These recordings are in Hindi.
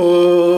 Oh.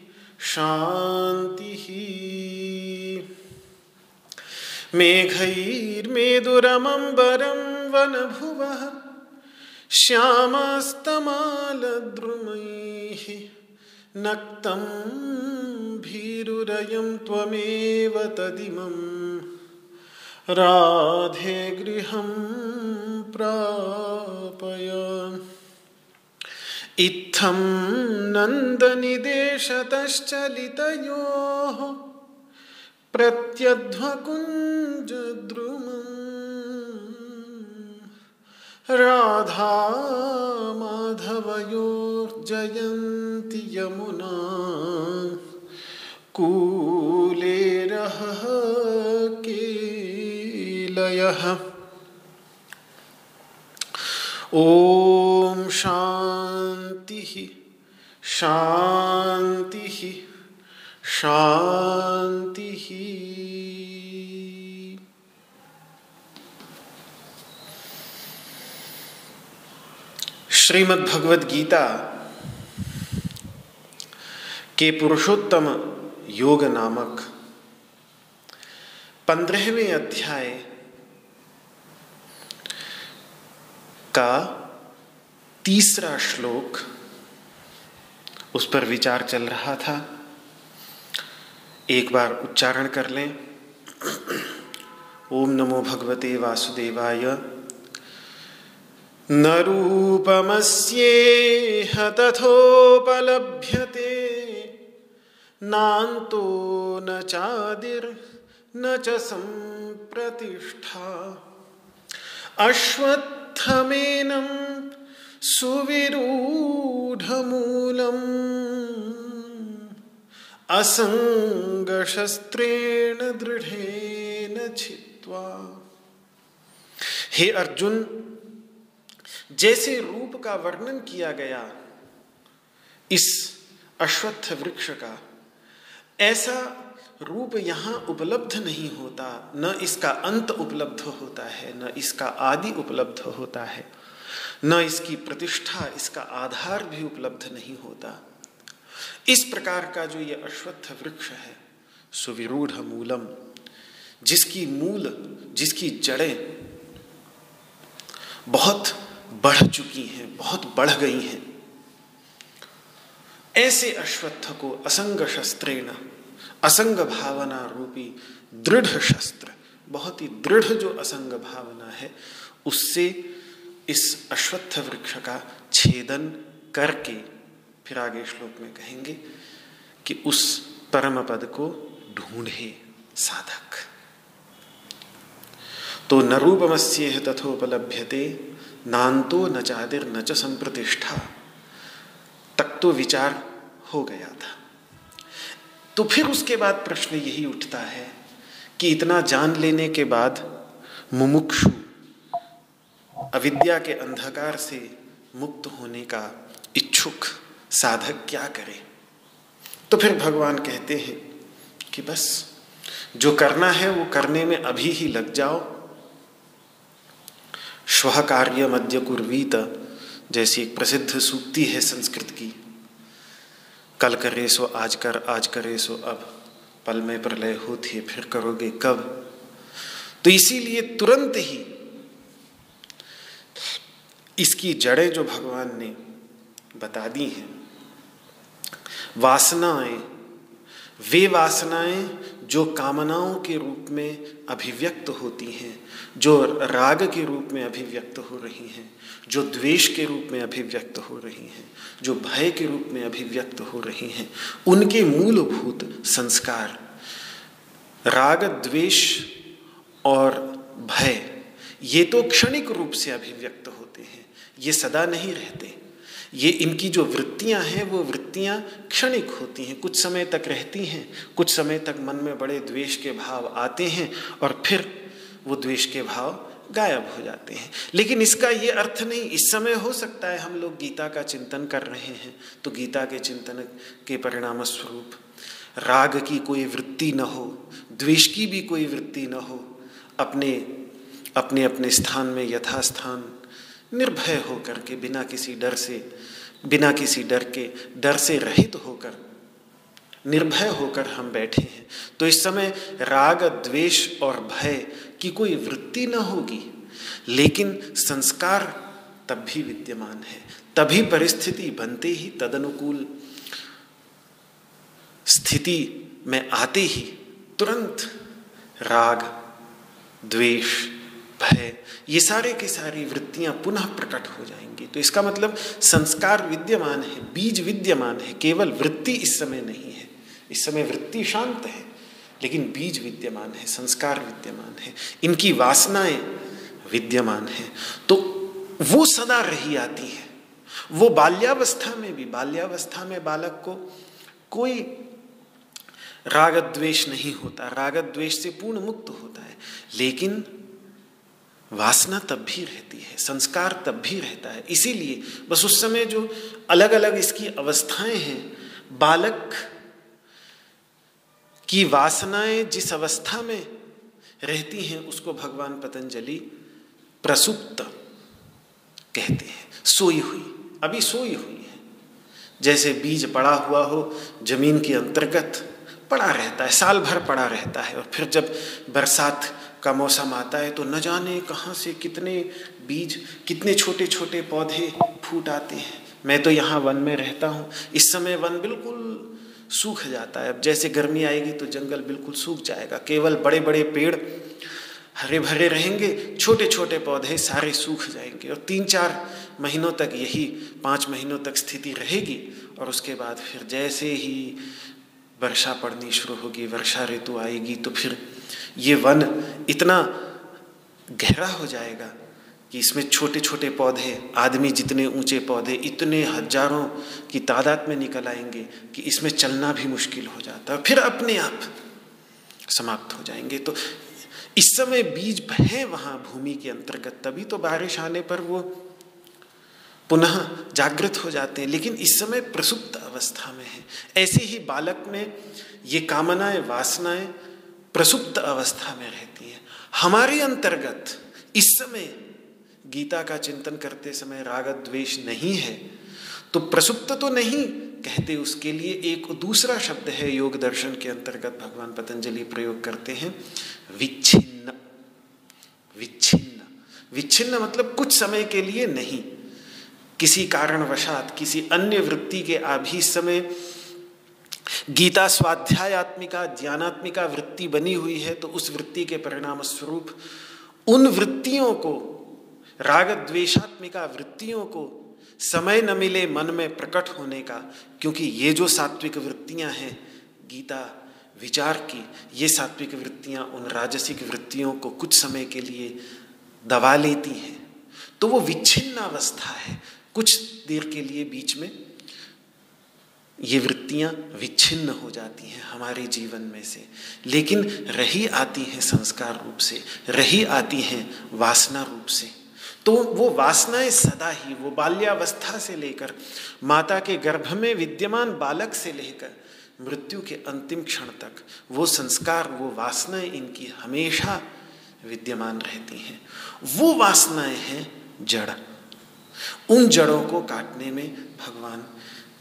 शांति मेघैर्मेदुरमम्बरं वनभुवः श्यामास्तमालद्रुमैः नक्तं भीरुरयं त्वमेव तदिमं राधे गृहं प्रापय। इत्थं नन्दनिदेशतश्चलितयोः प्रत्यध्वकुञ्जद्रुमम् राधा माधवयोर्जयन्ति यमुना कूलेरः केलयः ॐ शान्तिः शांति शान्तिः श्रीमद् भगवद गीता के पुरुषोत्तम योग नामक पंद्रहवें अध्याय का तीसरा श्लोक उस पर विचार चल रहा था। एक बार उच्चारण कर लें। ओम नमो भगवते वासुदेवाय। न रूपमस्येह तथोपलभ्यते। नान्तो न चादिर् न च अश्वत् अर्थमेनं सुविरूढमूलम्। असंगशस्त्रेण दृढ़ेन छित्वा हे अर्जुन, जैसे रूप का वर्णन किया गया इस अश्वत्थ वृक्ष का, ऐसा रूप यहाँ उपलब्ध नहीं होता, न इसका अंत उपलब्ध होता है, न इसका आदि उपलब्ध होता है, न इसकी प्रतिष्ठा, इसका आधार भी उपलब्ध नहीं होता। इस प्रकार का जो ये अश्वत्थ वृक्ष है, सुविरूढ़ मूलम, जिसकी मूल, जिसकी जड़ें बहुत बढ़ चुकी हैं, बहुत बढ़ गई हैं, ऐसे अश्वत्थ को असंग शस्त्रेण असंग भावना रूपी दृढ़ शस्त्र, बहुत ही दृढ़ जो असंग भावना है, उससे इस अश्वत्थ वृक्ष का छेदन करके फिर आगे श्लोक में कहेंगे कि उस परम पद को ढूंढे साधक। तो न रूपमस्य तथोपलभ्यते, नान्तो न चादिर न च संप्रतिष्ठा। तक तो विचार हो गया था। तो फिर उसके बाद प्रश्न यही उठता है कि इतना जान लेने के बाद मुमुक्षु अविद्या के अंधकार से मुक्त होने का इच्छुक साधक क्या करे? तो फिर भगवान कहते हैं कि बस, जो करना है वो करने में अभी ही लग जाओ। स्व कार्य मध्य कुर्वीत, जैसी एक प्रसिद्ध सूक्ति है संस्कृत की। कल करे सो आज कर, आज करे सो अब। पल में प्रलय होती है, फिर करोगे कब? तो इसीलिए तुरंत ही इसकी जड़ें जो भगवान ने बता दी हैं, वासनाएँ, वे वासनाएँ जो कामनाओं के रूप में अभिव्यक्त होती हैं, जो राग के रूप में अभिव्यक्त हो रही हैं जो द्वेष के रूप में अभिव्यक्त हो रही हैं, जो भय के रूप में अभिव्यक्त हो रही हैं, उनके मूलभूत संस्कार, राग, द्वेष और भय, ये तो क्षणिक रूप से अभिव्यक्त होते हैं, ये सदा नहीं रहते। ये इनकी जो वृत्तियाँ हैं, वो वृत्तियाँ क्षणिक होती हैं, कुछ समय तक रहती हैं, कुछ समय तक मन में बड़े द्वेष के भाव आते हैं और फिर वो द्वेष के भाव गायब हो जाते हैं। लेकिन इसका ये अर्थ नहीं, इस समय हो सकता है हम लोग गीता का चिंतन कर रहे हैं तो गीता के चिंतन के परिणाम स्वरूप राग की कोई वृत्ति न हो, द्वेष की भी कोई वृत्ति न हो, अपने अपने अपने स्थान में यथास्थान निर्भय होकर के, बिना किसी डर से, बिना किसी डर के, डर से रहित होकर, निर्भय होकर हम बैठे हैं। तो इस समय राग, द्वेष और भय की कोई वृत्ति न होगी, लेकिन संस्कार तब भी विद्यमान है। तभी परिस्थिति बनते ही तदनुकूल स्थिति में आते ही तुरंत राग, द्वेष, भय, ये सारे के सारी वृत्तियाँ पुनः प्रकट हो जाएँगी। तो इसका मतलब संस्कार विद्यमान है, बीज विद्यमान है, केवल वृत्ति इस समय नहीं है। इस समय वृत्ति शांत है। लेकिन बीज विद्यमान है, संस्कार विद्यमान है, इनकी वासनाएँ विद्यमान है। तो वो सदा रही आती है। वो बाल्यावस्था में भी, बाल्यावस्था में बालक को कोई राग द्वेष नहीं होता राग द्वेष से पूर्ण मुक्त होता है। लेकिन वासना तब भी रहती है, संस्कार तब भी रहता है। इसीलिए बस उस समय जो अलग अलग इसकी अवस्थाएँ हैं, बालक की वासनाएँ जिस अवस्था में रहती हैं, उसको भगवान पतंजलि प्रसुप्त कहते हैं। सोई हुई, अभी सोई हुई है। जैसे बीज पड़ा हुआ हो, ज़मीन के अंतर्गत पड़ा रहता है, साल भर पड़ा रहता है, और फिर जब बरसात का मौसम आता है तो न जाने कहाँ से कितने बीज, कितने छोटे छोटे पौधे फूट आते हैं। मैं तो यहाँ वन में रहता हूँ, इस समय वन बिल्कुल सूख जाता है। अब जैसे गर्मी आएगी तो जंगल बिल्कुल सूख जाएगा। केवल बड़े बड़े पेड़ हरे भरे रहेंगे छोटे छोटे पौधे सारे सूख जाएँगे। और तीन चार महीनों तक यही पाँच महीनों तक स्थिति रहेगी और उसके बाद फिर जैसे ही वर्षा पड़नी शुरू होगी, वर्षा ऋतु आएगी तो फिर ये वन इतना गहरा हो जाएगा कि इसमें छोटे छोटे पौधे, आदमी जितने ऊँचे पौधे, इतने हज़ारों की तादाद में निकल आएँगे कि इसमें चलना भी मुश्किल हो जाता है। फिर अपने आप समाप्त हो जाएँगे। तो इस समय बीज है वहाँ भूमि के अंतर्गत, तभी तो बारिश आने पर वो पुनः जागृत हो जाते हैं। लेकिन इस समय प्रसुप्त अवस्था में है। ऐसे ही बालक में ये कामनाएँ, वासनाएँ प्रसुप्त अवस्था में रहती है। हमारे अंतर्गत इस समय गीता का चिंतन करते समय राग द्वेष नहीं है तो प्रसुप्त तो नहीं कहते उसके लिए एक दूसरा शब्द है योग दर्शन के अंतर्गत भगवान पतंजलि प्रयोग करते हैं, विच्छिन्न। विच्छिन्न। विच्छिन्न मतलब कुछ समय के लिए नहीं। किसी कारणवशात, किसी अन्य वृत्ति के आभी समय गीता स्वाध्यायात्मिका, ज्ञानात्मिका वृत्ति बनी हुई है तो उस वृत्ति के परिणाम स्वरूप उन वृत्तियों को राग द्वेशात्मिका वृत्तियों को समय न मिले मन में प्रकट होने का, क्योंकि ये जो सात्विक वृत्तियाँ हैं, गीता, विचार की, ये सात्विक वृत्तियाँ उन राजसिक वृत्तियों को कुछ समय के लिए दबा लेती हैं। तो वो विच्छिन्न अवस्था है। कुछ देर के लिए बीच में ये वृत्तियाँ विच्छिन्न हो जाती हैं हमारे जीवन में से। लेकिन रही आती हैं संस्कार रूप से, रही आती हैं वासना रूप से। तो वो वासनाएँ सदा ही, वो बाल्यावस्था से लेकर, माता के गर्भ में विद्यमान बालक से लेकर, मृत्यु के अंतिम क्षण तक, वो संस्कार, वो वासनाएँ इनकी हमेशा विद्यमान रहती हैं। वो वासनाएँ हैं जड़। उन जड़ों को काटने में भगवान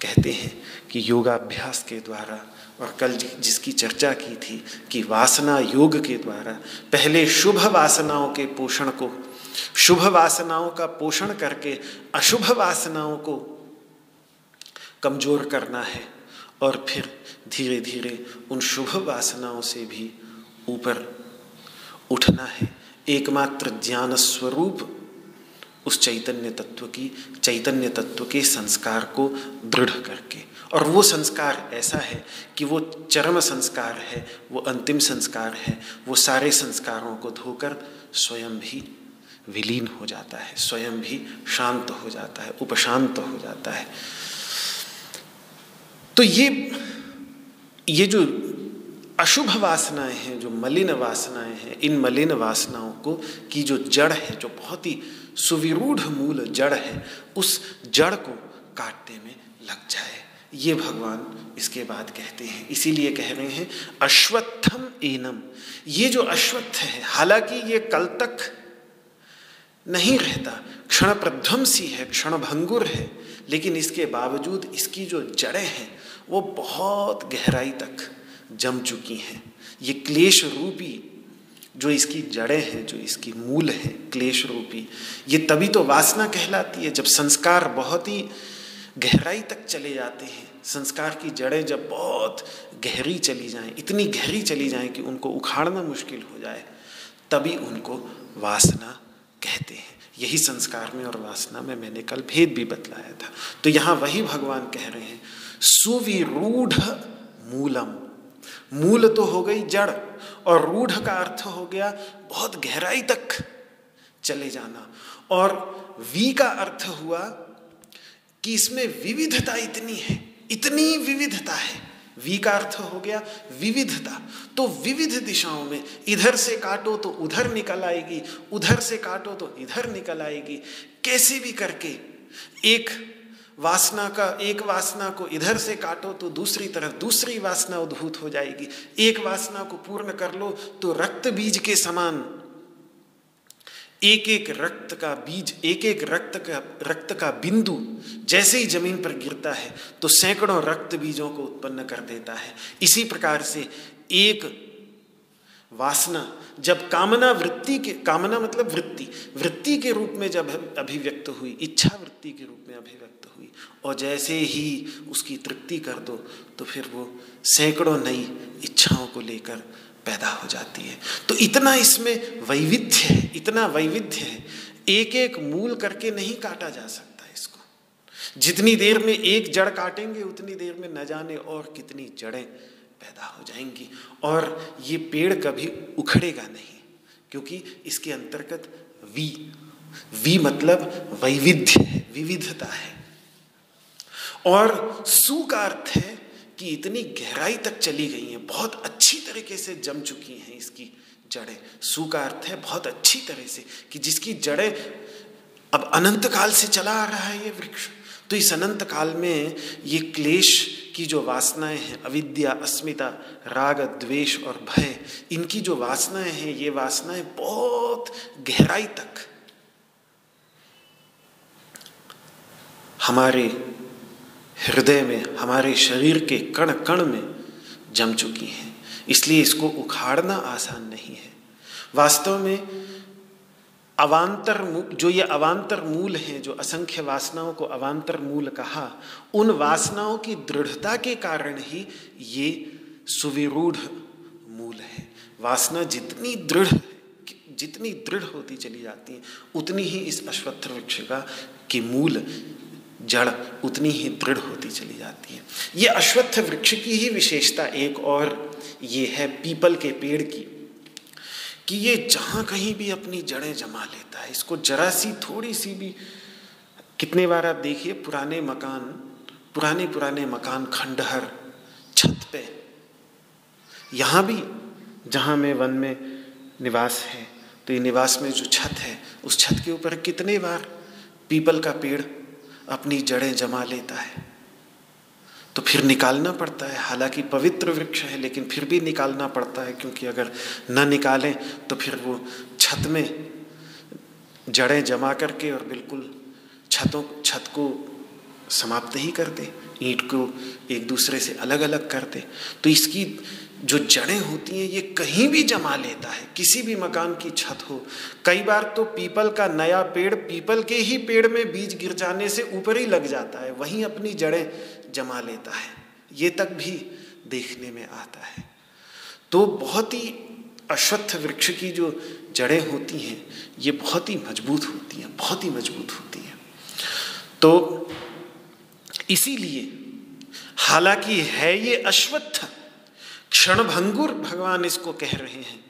कहते हैं कि योगाभ्यास के द्वारा और कल जिसकी चर्चा की थी कि वासना योग के द्वारा, पहले शुभ वासनाओं के पोषण को शुभ वासनाओं का पोषण करके अशुभ वासनाओं को कमज़ोर करना है और फिर धीरे धीरे उन शुभ वासनाओं से भी ऊपर उठना है। एकमात्र ज्ञान स्वरूप उस चैतन्य तत्व की, चैतन्य तत्व के संस्कार को दृढ़ करके। और वो संस्कार ऐसा है कि वो चरम संस्कार है, वो अंतिम संस्कार है, वो सारे संस्कारों को धोकर स्वयं भी विलीन हो जाता है, स्वयं भी शांत हो जाता है, उपशांत हो जाता है। तो ये ये जो अशुभ वासनाएँ हैं, जो मलिन वासनाएँ हैं, इन मलिन वासनाओं को, की जो जड़ है, जो बहुत ही सुविरूढ़ मूल जड़ है, उस जड़ को काटने में लग जाए। ये भगवान इसके बाद कहते हैं। इसीलिए कह रहे हैं, अश्वत्थम एनम। ये जो अश्वत्थ है, हालाँकि ये कल तक नहीं रहता। क्षण प्रध्वंसी है क्षण भंगुर है, लेकिन इसके बावजूद इसकी जो जड़ें हैं, वो बहुत गहराई तक जम चुकी हैं। ये क्लेश रूपी जो इसकी जड़ें हैं, जो इसकी मूल है क्लेश रूपी ये तभी तो वासना कहलाती है जब संस्कार बहुत ही गहराई तक चले जाते हैं। संस्कार की जड़ें जब बहुत गहरी चली जाएँ, इतनी गहरी चली जाएँ कि उनको उखाड़ना मुश्किल हो जाए, तभी उनको वासना कहते हैं, यही संस्कार में और वासना में मैंने कल भेद भी बतलाया था। तो यहाँ वही भगवान कह रहे हैं, सुविरूढ़ मूलम। मूल तो हो गई जड़ और रूढ़ का अर्थ हो गया बहुत गहराई तक चले जाना। और वी का अर्थ हुआ कि इसमें विविधता इतनी है, इतनी विविधता है वी का अर्थ हो गया, विविधता। तो विविध दिशाओं में, इधर से काटो तो उधर निकल आएगी, उधर से काटो तो इधर निकल आएगी। कैसे भी करके, एक वासना का, एक वासना को इधर से काटो तो दूसरी तरफ़, दूसरी वासना उद्भूत हो जाएगी। एक वासना को पूर्ण कर लो तो रक्त बीज के समान एक एक रक्त का बीज एक एक रक्त का रक्त का बिंदु जैसे ही ज़मीन पर गिरता है तो सैकड़ों रक्त बीजों को उत्पन्न कर देता है। इसी प्रकार से एक वासना, जब कामना वृत्ति के, कामना मतलब वृत्ति वृत्ति के रूप में जब अभिव्यक्त हुई, इच्छा वृत्ति के रूप में अभिव्यक्त हुई, और जैसे ही उसकी तृप्ति कर दो तो फिर वो सैकड़ों नई इच्छाओं को लेकर पैदा हो जाती है। तो इतना इसमें वैविध्य है, इतना वैविध्य है। एक एक मूल करके नहीं काटा जा सकता इसको। जितनी देर में एक जड़ काटेंगे, उतनी देर में न जाने और कितनी जड़ें पैदा हो जाएँगी। और ये पेड़ कभी उखड़ेगा नहीं, क्योंकि इसके अंतर्गत वी वी मतलब वैविध्य है, विविधता है। और सु का अर्थ है कि इतनी गहराई तक चली गई हैं, बहुत अच्छी तरीके से जम चुकी हैं इसकी जड़ें। सु का अर्थ है बहुत अच्छी तरह से कि जिसकी जड़ें अब अनंत काल से चला आ रहा है ये वृक्ष। तो इस अनंत काल में ये क्लेश की जो वासनाएँ हैं, अविद्या, अस्मिता, राग, द्वेष और भय, इनकी जो वासनाएँ हैं, ये वासनाएँ बहुत गहराई तक हमारे हृदय में, हमारे शरीर के कण कण में जम चुकी हैं। इसलिए इसको उखाड़ना आसान नहीं है। वास्तव में अवान्तर जो ये अवान्तर मूल हैं, जो असंख्य वासनाओं को अवान्तर मूल कहा, उन वासनाओं की दृढ़ता के कारण ही ये सुविरूढ़ मूल है। वासना जितनी दृढ़ जितनी दृढ़ होती चली जाती है, उतनी ही इस अश्वत्थ वृक्ष का, की मूल जड़ उतनी ही दृढ़ होती चली जाती है। ये अश्वत्थ वृक्ष की ही विशेषता एक और ये है पीपल के पेड़ की, कि ये जहाँ कहीं भी अपनी जड़ें जमा लेता है। इसको जरा सी, थोड़ी सी भी, कितने बार आप देखिए, पुराने मकान, पुराने पुराने मकान खंडहर, छत पे। यहाँ भी, जहाँ में वन में निवास है तो ये निवास में जो छत है, उस छत के ऊपर कितने बार पीपल का पेड़ अपनी जड़ें जमा लेता है। तो फिर निकालना पड़ता है। हालाँकि पवित्र वृक्ष है, लेकिन फिर भी निकालना पड़ता है, क्योंकि अगर न निकालें तो फिर वो छत में जड़ें जमा करके और बिल्कुल छतों, छत को समाप्त ही कर दे ईंट को एक दूसरे से अलग अलग कर दे तो इसकी जो जड़ें होती हैं, ये कहीं भी जमा लेता है, किसी भी मकान की छत हो। कई बार तो पीपल का नया पेड़ पीपल के ही पेड़ में बीज गिर जाने से ऊपर ही लग जाता है, वहीं अपनी जड़ें जमा लेता है। ये तक भी देखने में आता है। तो बहुत ही अश्वत्थ वृक्ष की जो जड़ें होती हैं, ये बहुत ही मज़बूत होती हैं, बहुत ही मज़बूत होती हैं। तो इसीलिए हालाँकि है ये अश्वत्थ क्षणभंगुर भगवान इसको कह रहे हैं।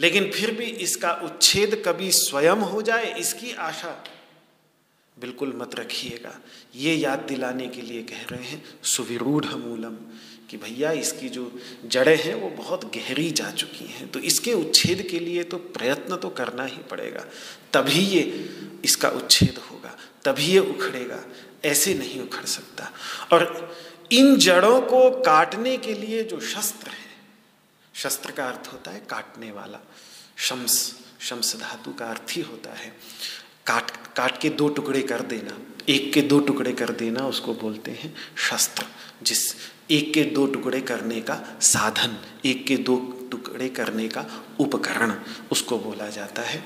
लेकिन फिर भी इसका उच्छेद कभी स्वयं हो जाए, इसकी आशा बिल्कुल मत रखिएगा। ये याद दिलाने के लिए कह रहे हैं, सुविरूढ़ मूलम, कि भैया इसकी जो जड़ें हैं, वो बहुत गहरी जा चुकी हैं। तो इसके उच्छेद के लिए तो प्रयत्न तो करना ही पड़ेगा। तभी ये इसका उच्छेद होगा, तभी ये उखड़ेगा, ऐसे नहीं उखड़ सकता। और इन जड़ों को काटने के लिए जो शस्त्र है शस्त्र का अर्थ होता है काटने वाला। शम्स शम्स धातु का अर्थ ही होता है। काट काट के दो टुकड़े कर देना, एक के दो टुकड़े कर देना, उसको बोलते हैं शस्त्र, जिस एक के दो टुकड़े करने का साधन, एक के दो टुकड़े करने का उपकरण, उसको बोला जाता है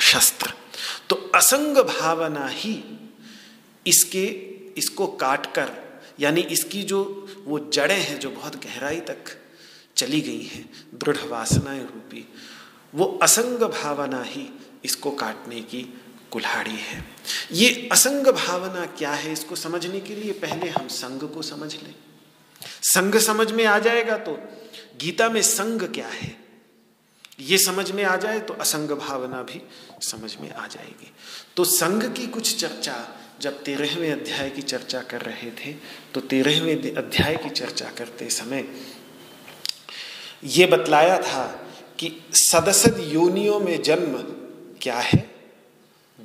शस्त्र। तो असंग भावना ही इसके, इसको काट कर यानी इसकी जो, वो जड़ें हैं जो बहुत गहराई तक चली गई हैं, दृढ़ वासनाएँ रूपी। वो असंग भावना ही इसको काटने की कुल्हाड़ी है। ये असंग भावना क्या है, इसको समझने के लिए पहले हम संग को समझ लें। संग समझ में आ जाएगा तो गीता में संग क्या है? ये समझ में आ जाए तो असंग भावना भी समझ में आ जाएगी। तो संग की कुछ चर्चा, जब तेरहवें अध्याय की चर्चा कर रहे थे तो तेरहवें अध्याय की चर्चा करते समय ये बतलाया था कि सदसद योनियों में जन्म क्या है?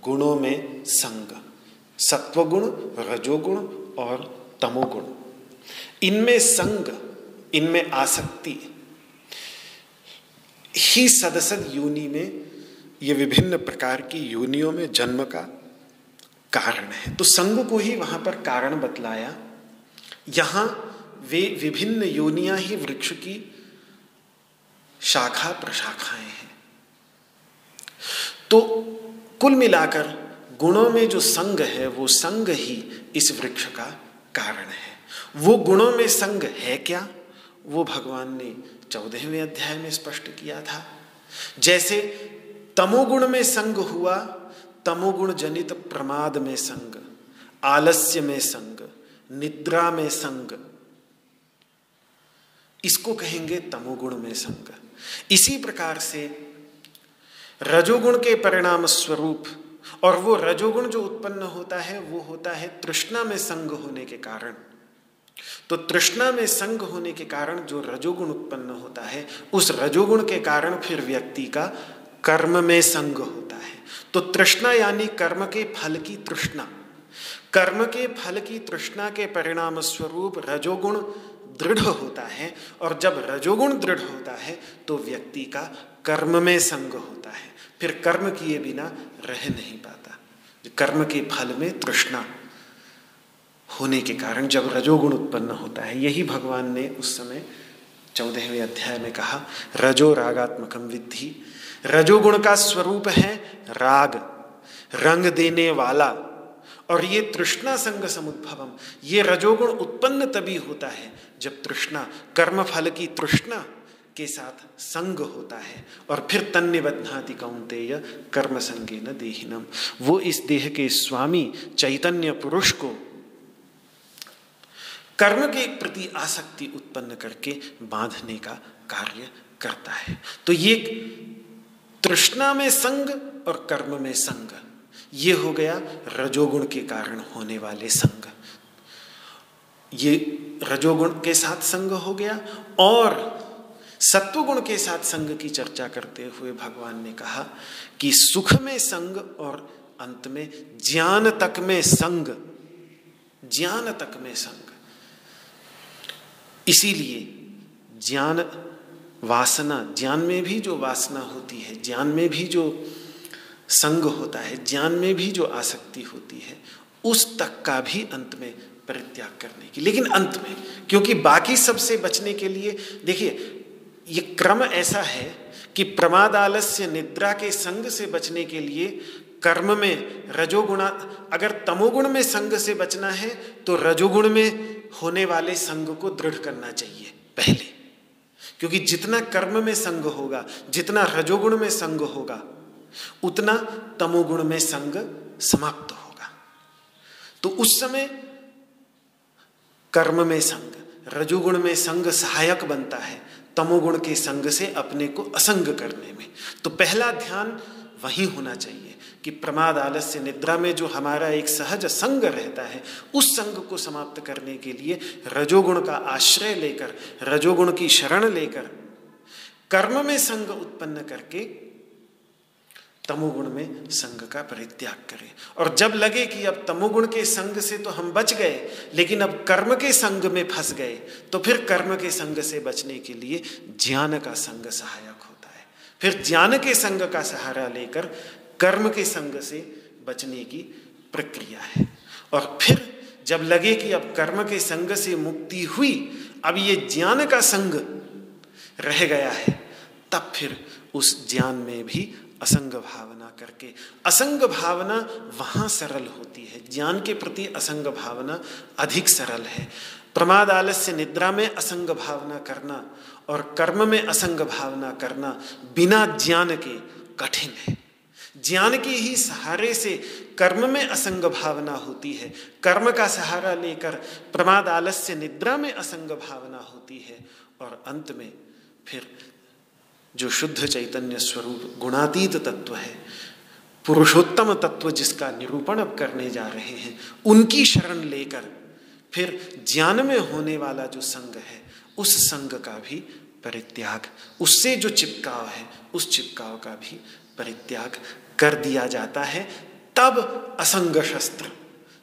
गुणों में संग, सत्वगुण, रजोगुण और तमोगुण। इनमें संग, इनमें आसक्ति। ही सदसद योनि में ये विभिन्न प्रकार की योनियों में जन्म का कारण है। तो संग को ही वहाँ पर कारण बतलाया। यहाँ वे विभिन्न योनियाँ ही वृक्ष की शाखा प्रशाखाएँ हैं। तो कुल मिलाकर गुणों में जो संग है, वो संग ही इस वृक्ष का कारण है। वो गुणों में संग है क्या? वो भगवान ने चौदहवें अध्याय में स्पष्ट किया था। जैसे तमोगुण में संग हुआ, तमोगुण जनित प्रमाद में संग, आलस्य में संग, निद्रा में संग इसको कहेंगे तमोगुण में संग। इसी प्रकार से रजोगुण के परिणाम स्वरूप और वो रजोगुण जो उत्पन्न होता है, वो होता है तृष्णा में संग होने के कारण। तो तृष्णा में संग होने के कारण जो रजोगुण उत्पन्न होता है, उस रजोगुण के कारण फिर व्यक्ति का कर्म में संग होता है। तो तृष्णा यानी कर्म के फल की तृष्णा। कर्म के फल की तृष्णा के परिणाम स्वरूप रजोगुण दृढ़ होता है और जब रजोगुण दृढ़ होता है तो व्यक्ति का कर्म में संग होता है। फिर कर्म किए बिना रह नहीं पाता। कर्म के फल में तृष्णा होने के कारण जब रजोगुण उत्पन्न होता है, यही भगवान ने उस समय चौदहवें अध्याय में कहा, रजो रागात्मकम विद्धि। रजोगुण का स्वरूप है राग। रंग देने वाला और ये तृष्णा संग समुद्भवम, ये रजोगुण उत्पन्न तभी होता है जब तृष्णा कर्म फल की तृष्णा के साथ संग होता है। और फिर तन्य बदनाति कौंतेय कर्म संगे न देहिनम। वो इस देह के स्वामी चैतन्य पुरुष को कर्म के प्रति आसक्ति उत्पन्न करके बांधने का कार्य करता है। तो ये तृष्णा में संग और कर्म में संग ये हो गया रजोगुण के कारण होने वाले संग। ये रजोगुण के साथ संग हो गया और सत्वगुण के साथ संग की चर्चा करते हुए भगवान ने कहा कि सुख में संग और अंत में ज्ञान तक में संग, ज्ञान तक में संग। इसीलिए ज्ञान वासना, ज्ञान में भी जो वासना होती है, ज्ञान में भी जो संग होता है, ज्ञान में भी जो आसक्ति होती है, उस तक का भी अंत में परित्याग करने की। लेकिन अंत में, क्योंकि बाकी सबसे बचने के लिए, देखिए, ये क्रम ऐसा है कि प्रमाद आलस्य निद्रा के संग से बचने के लिए कर्म में रजोगुणा, अगर तमोगुण में संग से बचना है तो रजोगुण में होने वाले संग को दृढ़ करना चाहिए, पहले। क्योंकि जितना कर्म में संग होगा, जितना रजोगुण में संग होगा उतना तमोगुण में संग समाप्त होगा। तो उस समय कर्म में संग, रजोगुण में संग सहायक बनता है तमोगुण के संग से अपने को असंग करने में। तो पहला ध्यान वही होना चाहिए कि प्रमाद, आलस्य, निद्रा में जो हमारा एक सहज संग रहता है, उस संग को समाप्त करने के लिए रजोगुण का आश्रय लेकर, रजोगुण की शरण लेकर, कर्म में संग उत्पन्न करके तमोगुण में संग का परित्याग करें। और जब लगे कि अब तमोगुण के संग से तो हम बच गए, लेकिन अब कर्म के संग में फंस गए तो फिर कर्म के संग से बचने के लिए ज्ञान का संग सहायक होता है। फिर ज्ञान के संग का सहारा लेकर कर्म के संग से बचने की प्रक्रिया है। और फिर जब लगे कि अब कर्म के संग से मुक्ति हुई, अब ये ज्ञान का संग रह गया है, तब फिर उस ज्ञान में भी असंग भावना करके। असंग भावना वहाँ सरल होती है। ज्ञान के प्रति असंग भावना अधिक सरल है। प्रमाद आलस्य निद्रा में असंग भावना करना और कर्म में असंग भावना करना बिना ज्ञान के कठिन है। ज्ञान के ही सहारे से कर्म में असंग भावना होती है। कर्म का सहारा लेकर प्रमाद आलस्य निद्रा में असंग भावना होती है और अंत में फिर जो शुद्ध चैतन्य स्वरूप गुणातीत तत्व है, पुरुषोत्तम तत्व जिसका निरूपण अब करने जा रहे हैं, उनकी शरण लेकर फिर ज्ञान में होने वाला जो संग है, उस संग का भी परित्याग, उससे जो चिपकाव है, उस चिपकाव का भी परित्याग कर दिया जाता है, तब असंग शस्त्र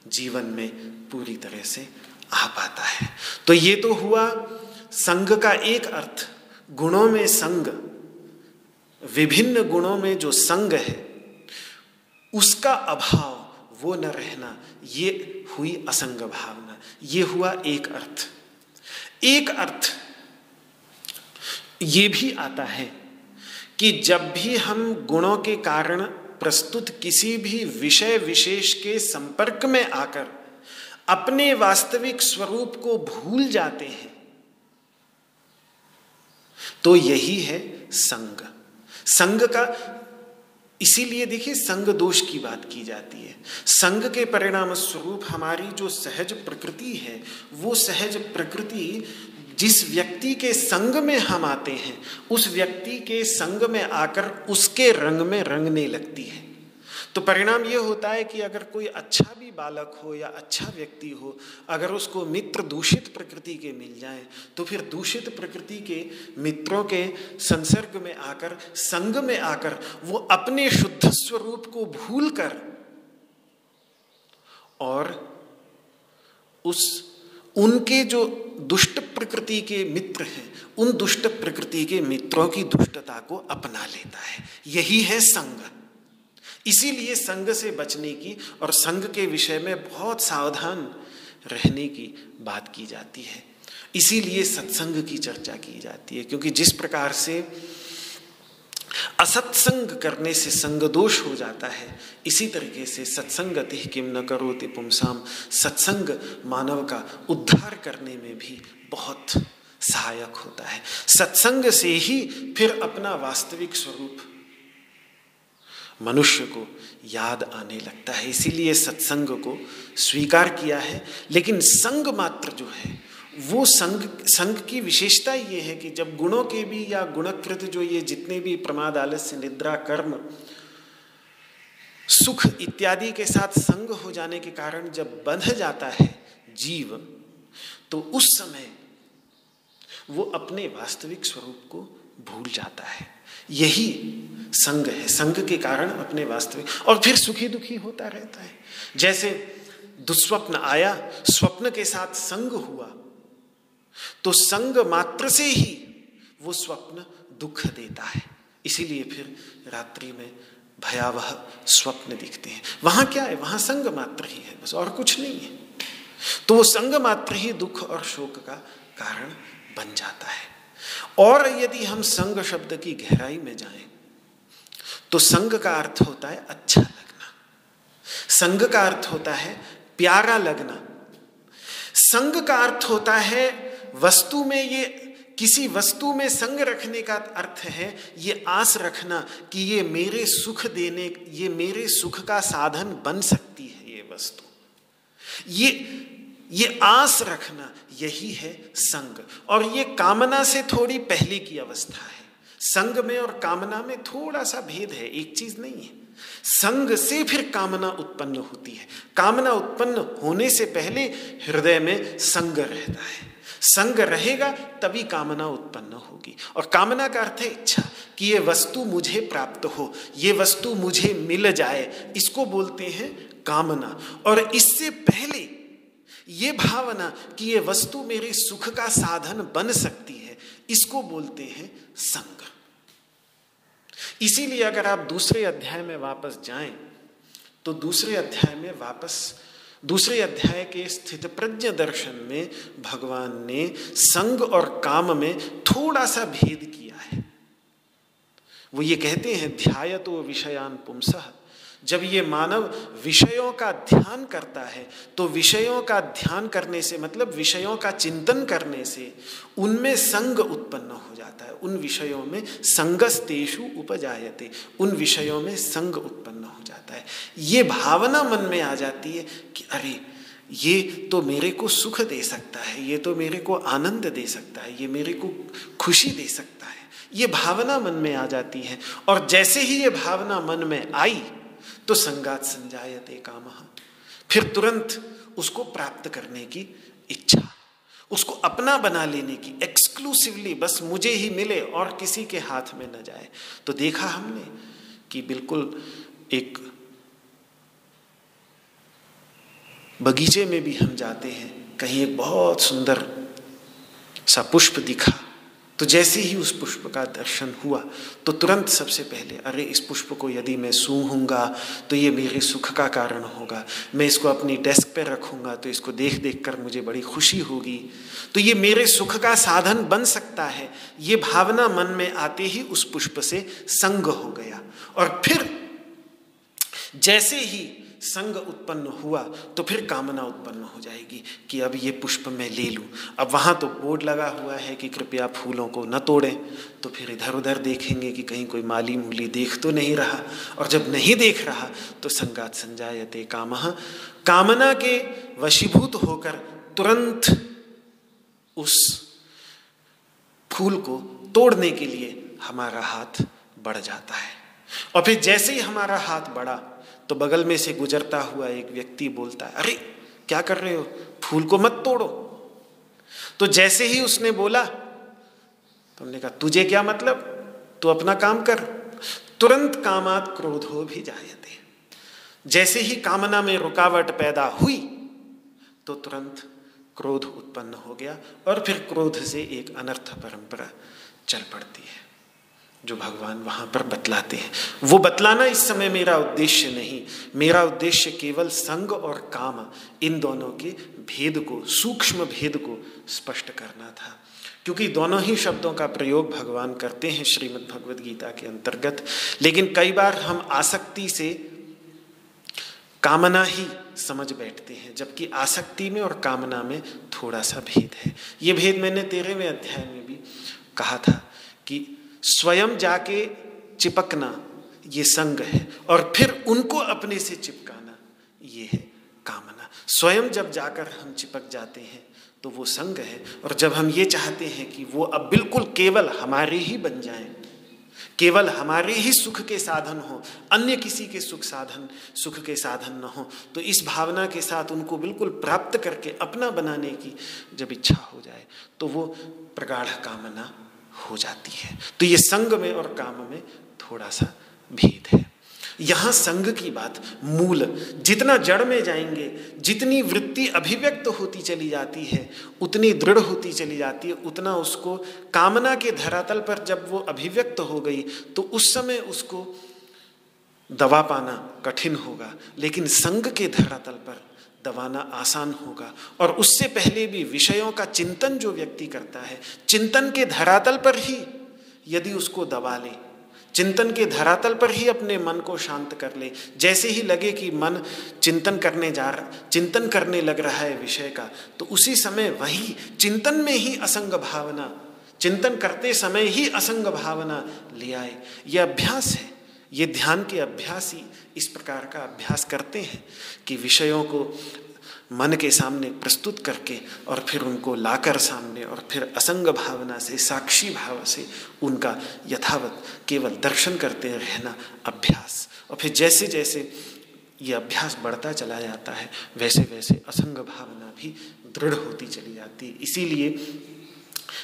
जीवन में पूरी तरह से आ पाता है। तो ये तो हुआ संग का एक अर्थ, गुणों में संग विभिन्न गुणों में जो संग है, उसका अभाव वो न रहना, ये हुई असंग भावना, ये हुआ एक अर्थ। एक अर्थ ये भी आता है कि जब भी हम गुणों के कारण प्रस्तुत किसी भी विषय विशेष के संपर्क में आकर अपने वास्तविक स्वरूप को भूल जाते हैं तो यही है संग। संग का, इसीलिए देखिए संग दोष की बात की जाती है। संग के परिणाम स्वरूप हमारी जो सहज प्रकृति है, वो सहज प्रकृति जिस व्यक्ति के संग में हम आते हैं, उस व्यक्ति के संग में आकर उसके रंग में रंगने लगती है। तो परिणाम ये होता है कि अगर कोई अच्छा भी बालक हो या अच्छा व्यक्ति हो, अगर उसको मित्र दूषित प्रकृति के मिल जाए तो फिर दूषित प्रकृति के मित्रों के संसर्ग में आकर, संग में आकर, वो अपने शुद्ध स्वरूप को भूल कर और उस, उनके जो दुष्ट प्रकृति के मित्र हैं, उन दुष्ट प्रकृति के मित्रों की दुष्टता को अपना लेता है। यही है संग। इसीलिए संग से बचने की और संग के विषय में बहुत सावधान रहने की बात की जाती है। इसीलिए सत्संग की चर्चा की जाती है, क्योंकि जिस प्रकार से असत्संग करने से संग दोष हो जाता है, इसी तरीके से सत्संगति किम न करो पुमसाम सत्संग मानव का उद्धार करने में भी बहुत सहायक होता है। सत्संग से ही फिर अपना वास्तविक स्वरूप मनुष्य को याद आने लगता है। इसीलिए सत्संग को स्वीकार किया है। लेकिन संग मात्र जो है, वो संग संग की विशेषता ये है कि जब गुणों के भी या गुणकृत जो ये जितने भी प्रमाद, आलस्य, निद्रा, कर्म, सुख इत्यादि के साथ संग हो जाने के कारण जब बंध जाता है जीव तो उस समय वो अपने वास्तविक स्वरूप को भूल जाता है। यही संग है। संग के कारण अपने वास्तविक और फिर सुखी दुखी होता रहता है। जैसे दुस्वप्न आया, स्वप्न के साथ संग हुआ तो संग मात्र से ही वो स्वप्न दुख देता है। इसीलिए फिर रात्रि में भयावह स्वप्न दिखते हैं। वहाँ क्या है? वहाँ संग मात्र ही है, बस और कुछ नहीं है। तो वो संग मात्र ही दुख और शोक का कारण बन जाता है। और यदि हम संग शब्द की गहराई में जाएँ तो संग का अर्थ होता है अच्छा लगना। संग का अर्थ होता है प्यारा लगना। संग का अर्थ होता है वस्तु में ये, किसी वस्तु में संग रखने का अर्थ है ये आस रखना कि ये मेरे सुख देने, ये मेरे सुख का साधन बन सकती है ये वस्तु। ये ये आस रखना यही है संग। और ये कामना से थोड़ी पहले की अवस्था है। संग में और कामना में थोड़ा सा भेद है, एक चीज़ नहीं है। संग से फिर कामना उत्पन्न होती है। कामना उत्पन्न होने से पहले हृदय में संग रहता है। संग रहेगा, तभी कामना उत्पन्न होगी। और कामना का अर्थ है इच्छा कि ये वस्तु मुझे प्राप्त हो, ये वस्तु मुझे मिल जाए। इसको बोलते हैं कामना। और इससे पहले ये भावना कि ये वस्तु मेरे सुख का साधन बन सकती है, इसको बोलते हैं संग। इसीलिए अगर आप दूसरे अध्याय में वापस जाएँ तो दूसरे अध्याय में वापस, दूसरे अध्याय के स्थित प्रज्ञ दर्शन में भगवान ने संग और काम में थोड़ा सा भेद किया है। वो ये कहते हैं ध्याय तो विषयान पुंसह जब ये मानव विषयों का ध्यान करता है तो विषयों का ध्यान करने से मतलब विषयों का चिंतन करने से, उनमें संग उत्पन्न हो जाता है। उन विषयों में संगस्तेषु उपजायते, उन विषयों में संग उत्पन्न हो जाता है। ये भावना मन में आ जाती है कि अरे, ये तो मेरे को सुख दे सकता है, ये तो मेरे को आनंद दे सकता है, ये मेरे को खुशी दे सकता है। ये भावना मन में आ जाती है। और जैसे ही ये भावना मन में आई तो संगात संजायते काम। फिर तुरंत उसको प्राप्त करने की इच्छा, उसको अपना बना लेने की एक्सक्लूसिवली बस मुझे ही मिले और किसी के हाथ में न जाए। तो देखा हमने कि बिल्कुल एक बगीचे में भी हम जाते हैं, कहीं एक बहुत सुंदर सा पुष्प दिखा। तो जैसे ही उस पुष्प का दर्शन हुआ तो तुरंत सबसे पहले, अरे, इस पुष्प को यदि मैं सूंघूँगा तो ये मेरे सुख का कारण होगा। मैं इसको अपनी डेस्क पर रखूँगा तो इसको देख देख कर मुझे बड़ी खुशी होगी। तो ये मेरे सुख का साधन बन सकता है। ये भावना मन में आते ही उस पुष्प से संग हो गया। और फिर, जैसे ही संग उत्पन्न हुआ तो फिर कामना उत्पन्न हो जाएगी कि अब ये पुष्प मैं ले लूँ। अब वहाँ तो बोर्ड लगा हुआ है कि कृपया फूलों को न तोड़ें। तो फिर इधर उधर देखेंगे कि कहीं कोई माली मूली देख तो नहीं रहा। और जब नहीं देख रहा तो संगात संजायते काम। कामना के वशीभूत होकर तुरंत उस फूल को तोड़ने के लिए हमारा हाथ बढ़ जाता है। और फिर जैसे ही हमारा हाथ बढ़ा तो बगल में से गुजरता हुआ एक व्यक्ति बोलता है, अरे, क्या कर रहे हो? फूल को मत तोड़ो। तो जैसे ही उसने बोला तो हमने कहा, तुझे क्या मतलब? तू अपना काम कर। तुरंत कामात क्रोधो भी जायते। जैसे ही कामना में रुकावट पैदा हुई तो तुरंत क्रोध उत्पन्न हो गया और फिर क्रोध से एक अनर्थ परंपरा चल पड़ती है। जो भगवान वहाँ पर बतलाते हैं। वो बतलाना इस समय मेरा उद्देश्य नहीं। मेरा उद्देश्य केवल संग और काम, इन दोनों के भेद को, सूक्ष्म भेद को स्पष्ट करना था। क्योंकि दोनों ही शब्दों का प्रयोग भगवान करते हैं श्रीमद् भगवद गीता के अंतर्गत। लेकिन कई बार हम आसक्ति से कामना ही समझ बैठते हैं, जबकि आसक्ति में और कामना में थोड़ा सा भेद है। ये भेद मैंने तेरहवें अध्याय में भी कहा था कि स्वयं जाके चिपकना, ये संग है। और फिर उनको अपने से चिपकाना, ये है कामना। स्वयं जब जाकर हम चिपक जाते हैं तो वो संग है। और जब हम ये चाहते हैं कि वो अब बिल्कुल केवल हमारे ही बन जाएँ, केवल हमारे ही सुख के साधन हो, अन्य किसी के सुख साधन, सुख के साधन न हो तो इस भावना के साथ उनको बिल्कुल प्राप्त करके अपना बनाने की जब इच्छा हो जाए तो वो प्रगाढ़ कामना हो जाती है। तो ये संग में और काम में थोड़ा सा भेद है। यहाँ संग की बात, मूल, जितना जड़ में जाएँगे, जितनी वृत्ति अभिव्यक्त होती चली जाती है, उतनी दृढ़ होती चली जाती है, उतना उसको कामना के धरातल पर जब वो अभिव्यक्त हो गई तो उस समय उसको दवा पाना कठिन होगा। लेकिन संग के धरातल पर दबाना आसान होगा। और उससे पहले भी विषयों का चिंतन जो व्यक्ति करता है, चिंतन के धरातल पर ही यदि उसको दबा ले, चिंतन के धरातल पर ही अपने मन को शांत कर ले, जैसे ही लगे कि मन चिंतन करने जा रहा, चिंतन करने लग रहा है विषय का तो उसी समय वही चिंतन में ही असंग भावना, चिंतन करते समय ही असंग भावना ले आए। यह अभ्यास है। ये ध्यान के अभ्यास ही इस प्रकार का अभ्यास करते हैं कि विषयों को मन के सामने प्रस्तुत करके और फिर उनको लाकर सामने और फिर असंग भावना से, साक्षी भाव से उनका यथावत केवल दर्शन करते रहना अभ्यास। और फिर जैसे जैसे ये अभ्यास बढ़ता चला जाता है, वैसे वैसे असंग भावना भी दृढ़ होती चली जाती है। इसीलिए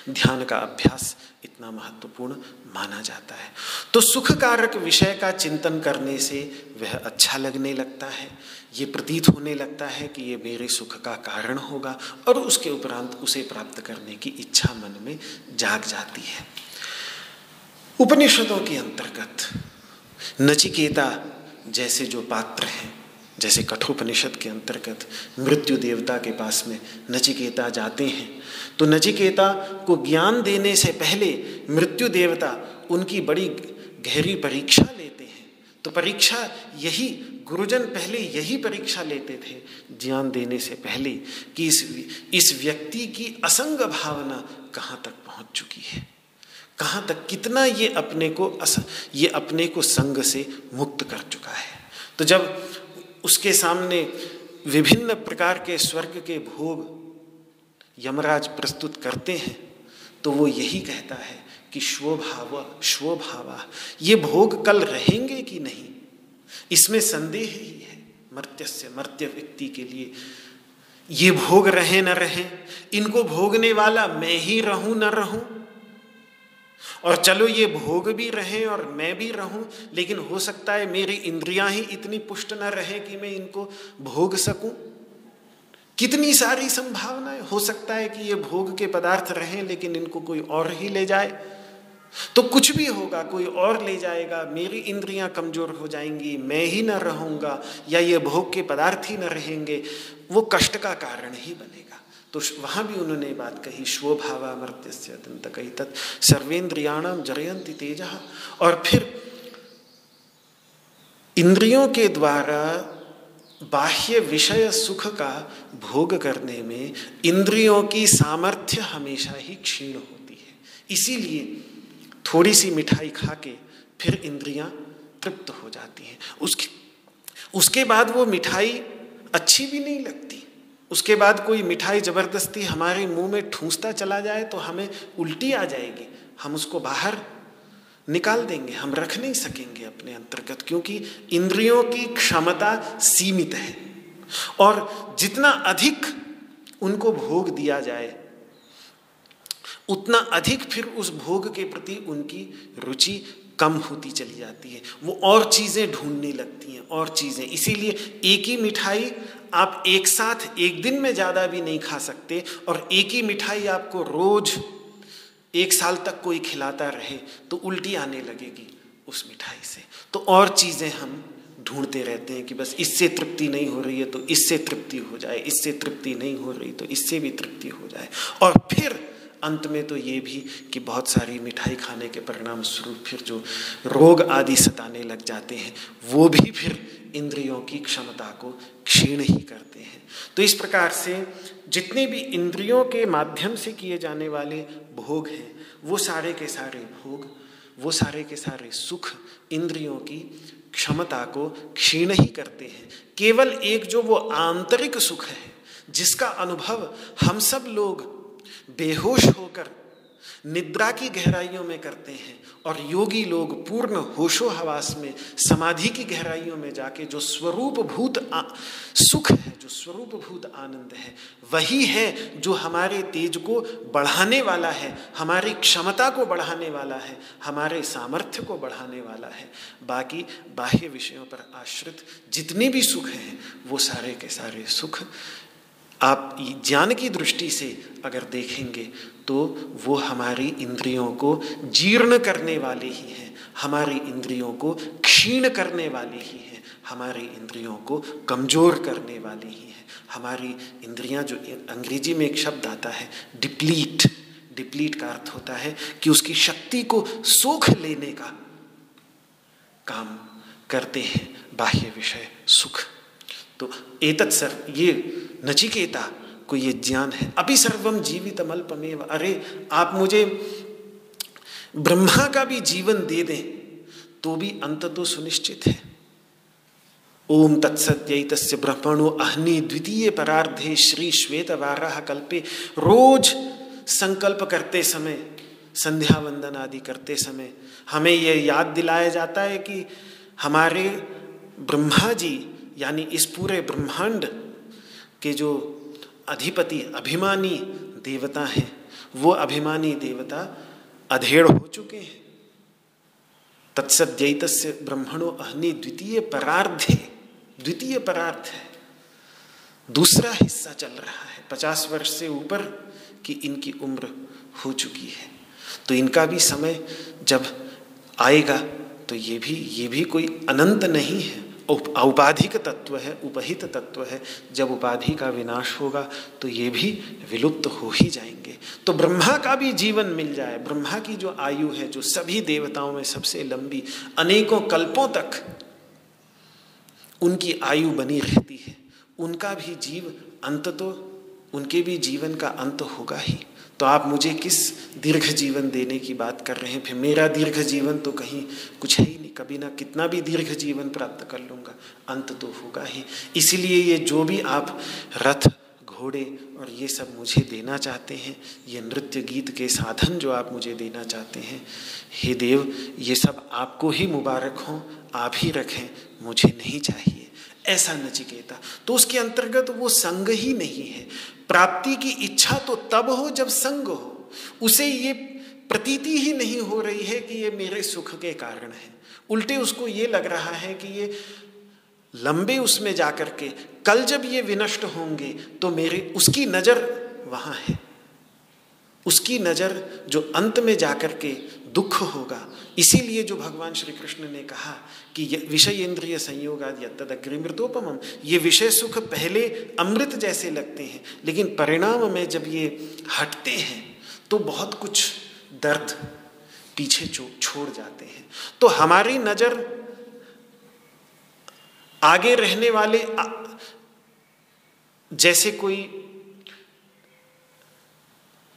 ध्यान का अभ्यास इतना महत्वपूर्ण माना जाता है। तो सुख कारक विषय का चिंतन करने से वह अच्छा लगने लगता है। ये प्रतीत होने लगता है कि ये मेरे सुख का कारण होगा और उसके उपरांत उसे प्राप्त करने की इच्छा मन में जाग जाती है। उपनिषदों के अंतर्गत नचिकेता जैसे जो पात्र हैं जैसे कठोपनिषद के अंतर्गत मृत्यु देवता के पास में नचिकेता जाते हैं। तो नचिकेता को ज्ञान देने से पहले मृत्यु देवता उनकी बड़ी गहरी परीक्षा लेते हैं। तो परीक्षा यही, गुरुजन पहले यही परीक्षा लेते थे ज्ञान देने से पहले कि इस इस व्यक्ति की असंग भावना कहाँ तक पहुँच चुकी है। कहाँ तक, कितना ये अपने को अस, ये अपने को संग से मुक्त कर चुका है। तो जब उसके सामने विभिन्न प्रकार के स्वर्ग के भोग यमराज प्रस्तुत करते हैं तो वो यही कहता है कि स्वभाव स्वभावा ये भोग कल रहेंगे कि नहीं? इसमें संदेह ही है मर्त्य से मर्त्य व्यक्ति के लिए। ये भोग रहे न रहे, इनको भोगने वाला मैं ही रहूँ न रहूँ और चलो ये भोग भी रहे और मैं भी रहूँ, लेकिन हो सकता है मेरी इंद्रियाँ ही इतनी पुष्ट न रहे कि मैं इनको भोग सकूँ। कितनी सारी संभावनाएँ, हो सकता है कि ये भोग के पदार्थ रहें, लेकिन इनको कोई और ही ले जाए। तो कुछ भी होगा, कोई और ले जाएगा, मेरी इंद्रियाँ कमज़ोर हो जाएँगी, मैं ही न रहूँगा, या ये भोग के पदार्थ ही न रहेंगे, वो कष्ट का कारण ही बनेगा। तो वहाँ भी उन्होंने बात कही स्वभावा मर्त्य अत्यंत कही, तत् सर्वेन्द्रियाणाम जरयंती तेज। और फिर इंद्रियों के द्वारा बाह्य विषय सुख का भोग करने में इंद्रियों की सामर्थ्य हमेशा ही क्षीण होती है। इसीलिए थोड़ी सी मिठाई खा के फिर इंद्रियाँ तृप्त हो जाती हैं। उसके उसके बाद वो मिठाई अच्छी भी नहीं लगती। उसके बाद कोई मिठाई ज़बरदस्ती हमारे मुँह में ठूंसता चला जाए तो हमें उल्टी आ जाएगी। हम उसको बाहर निकाल देंगे। हम रख नहीं सकेंगे अपने अंतर्गत क्योंकि इंद्रियों की क्षमता सीमित है। और जितना अधिक उनको भोग दिया जाए उतना अधिक फिर उस भोग के प्रति उनकी रुचि कम होती चली जाती है। वो और चीज़ें ढूँढने लगती हैं, और चीज़ें। इसीलिए एक ही मिठाई आप एक साथ एक दिन में ज़्यादा भी नहीं खा सकते, और एक ही मिठाई आपको रोज़ एक साल तक कोई खिलाता रहे तो उल्टी आने लगेगी उस मिठाई से। तो और चीज़ें हम ढूंढते रहते हैं कि बस इससे तृप्ति नहीं हो रही है तो इससे तृप्ति हो जाए, इससे तृप्ति नहीं हो रही तो इससे भी तृप्ति हो जाए। और फिर अंत में तो ये भी कि बहुत सारी मिठाई खाने के परिणाम स्वरूप फिर जो रोग आदि सताने लग जाते हैं, वो भी फिर इंद्रियों की क्षमता को क्षीण ही करते हैं। तो इस प्रकार से जितने भी इंद्रियों के माध्यम से किए जाने वाले भोग हैं, वो सारे के सारे भोग, वो सारे के सारे सुख इंद्रियों की क्षमता को क्षीण ही करते हैं। केवल एक जो वो आंतरिक सुख है, जिसका अनुभव हम सब लोग बेहोश होकर निद्रा की गहराइयों में करते हैं और योगी लोग पूर्ण होशो हवास में, समाधि की गहराइयों में जाके जो स्वरूप भूत सुख है, जो स्वरूप भूत आनंद है, वही है जो हमारे तेज को बढ़ाने वाला है, हमारी क्षमता को बढ़ाने वाला है, हमारे सामर्थ्य को बढ़ाने वाला है। बाकी बाह्य विषयों पर आश्रित जितने भी सुख हैं, वो सारे के सारे सुख आप ज्ञान की दृष्टि से अगर देखेंगे तो वो हमारी इंद्रियों को जीर्ण करने वाले ही हैं। हमारी इंद्रियों को क्षीण करने वाले ही हैं। हमारी इंद्रियों को कमज़ोर करने वाले ही हैं। हमारी इंद्रियाँ जो अंग्रेज़ी में एक शब्द आता है, डिप्लीट। डिप्लीट का अर्थ होता है कि उसकी शक्ति को सोख लेने का काम करते हैं। बाह्य विषय सुख। तो एतत् सर, ये नचिकेता को ये ज्ञान है? अभी सर्वम जीवित अल्पमेव अरे, आप मुझे ब्रह्मा का भी जीवन दे दें तो भी अंत तो सुनिश्चित है। ओम तत्सत्य ब्रह्मणो अहनी द्वितीय परार्धे श्री श्वेत वाराह कल्पे। रोज संकल्प करते समय, संध्या वंदन आदि करते समय, हमें यह याद दिलाया जाता है कि हमारे ब्रह्मा जी, यानी इस पूरे ब्रह्मांड के जो अधिपति, अभिमानी देवता हैं, वो अभिमानी देवता अधेड़ हो चुके हैं। तत्सद्यत ब्रह्मणो अहनी द्वितीय परार्धे, द्वितीय परार्थ है। दूसरा हिस्सा चल रहा है, पचास वर्ष से ऊपर की इनकी उम्र हो चुकी है। तो इनका भी समय जब आएगा तो ये भी ये भी कोई अनंत नहीं है। औपाधिक तत्व है, उपहित तत्व है। जब उपाधि का विनाश होगा तो ये भी विलुप्त हो ही जाएँगे। तो ब्रह्मा का भी जीवन मिल जाए। ब्रह्मा की जो आयु है, जो सभी देवताओं में सबसे लंबी, अनेकों कल्पों तक, उनकी आयु बनी रहती है। उनका भी जीव अंत तो उनके भी जीवन का अंत होगा ही। तो आप मुझे किस दीर्घ जीवन देने की बात कर रहे हैं? फिर मेरा दीर्घ जीवन तो कहीं कुछ है ही नहीं। कभी ना कितना भी दीर्घ जीवन प्राप्त कर लूँगा, अंत तो होगा ही। इसीलिए ये जो भी आप रथ, घोड़े और ये सब मुझे देना चाहते हैं, ये नृत्य गीत के साधन जो आप मुझे देना चाहते हैं, हे देव, ये सब आपको ही मुबारक हों, आप ही रखें, मुझे नहीं चाहिए। ऐसा नचिकेता। तो उसके अंतर्गत वो संग ही नहीं है। प्राप्ति की इच्छा तो तब हो जब संग हो। उसे ये प्रतीति ही नहीं हो रही है कि ये मेरे सुख के कारण है। उल्टे उसको ये लग रहा है कि ये लंबे उसमें जाकर के, कल जब ये विनष्ट होंगे तो मेरे, उसकी नज़र वहाँ है। उसकी नज़र जो अंत में जाकर के दुख होगा, इसीलिए जो भगवान श्री कृष्ण ने कहा कि विषय इंद्रिय संयोग आदि तद अग्रिमृतोपम ये विषय सुख पहले अमृत जैसे लगते हैं, लेकिन परिणाम में जब ये हटते हैं तो बहुत कुछ दर्द पीछे छोड़ जाते हैं। तो हमारी नज़र आगे रहने वाले जैसे कोई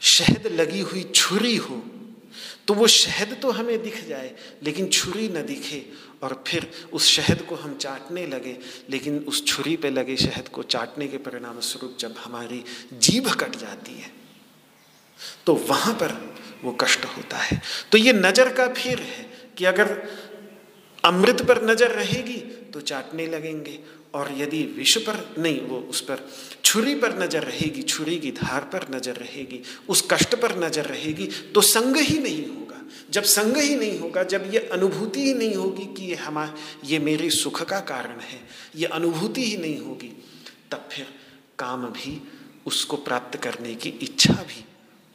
शहद लगी हुई छुरी हो तो वो शहद तो हमें दिख जाए, लेकिन छुरी न दिखे और फिर उस शहद को हम चाटने लगे, लेकिन उस छुरी पे लगे शहद को चाटने के परिणाम स्वरूप जब हमारी जीभ कट जाती है तो वहाँ पर वो कष्ट होता है। तो ये नज़र का फिर है कि अगर अमृत पर नज़र रहेगी तो चाटने लगेंगे और यदि विष पर नहीं, वो उस पर छुरी पर नज़र रहेगी, छुरी की धार पर नज़र रहेगी, उस कष्ट पर नज़र रहेगी तो संग ही नहीं होगा। जब संग ही नहीं होगा, जब ये अनुभूति ही नहीं होगी कि ये हमार ये मेरे सुख का कारण है, ये अनुभूति ही नहीं होगी, तब फिर काम भी उसको प्राप्त करने की इच्छा भी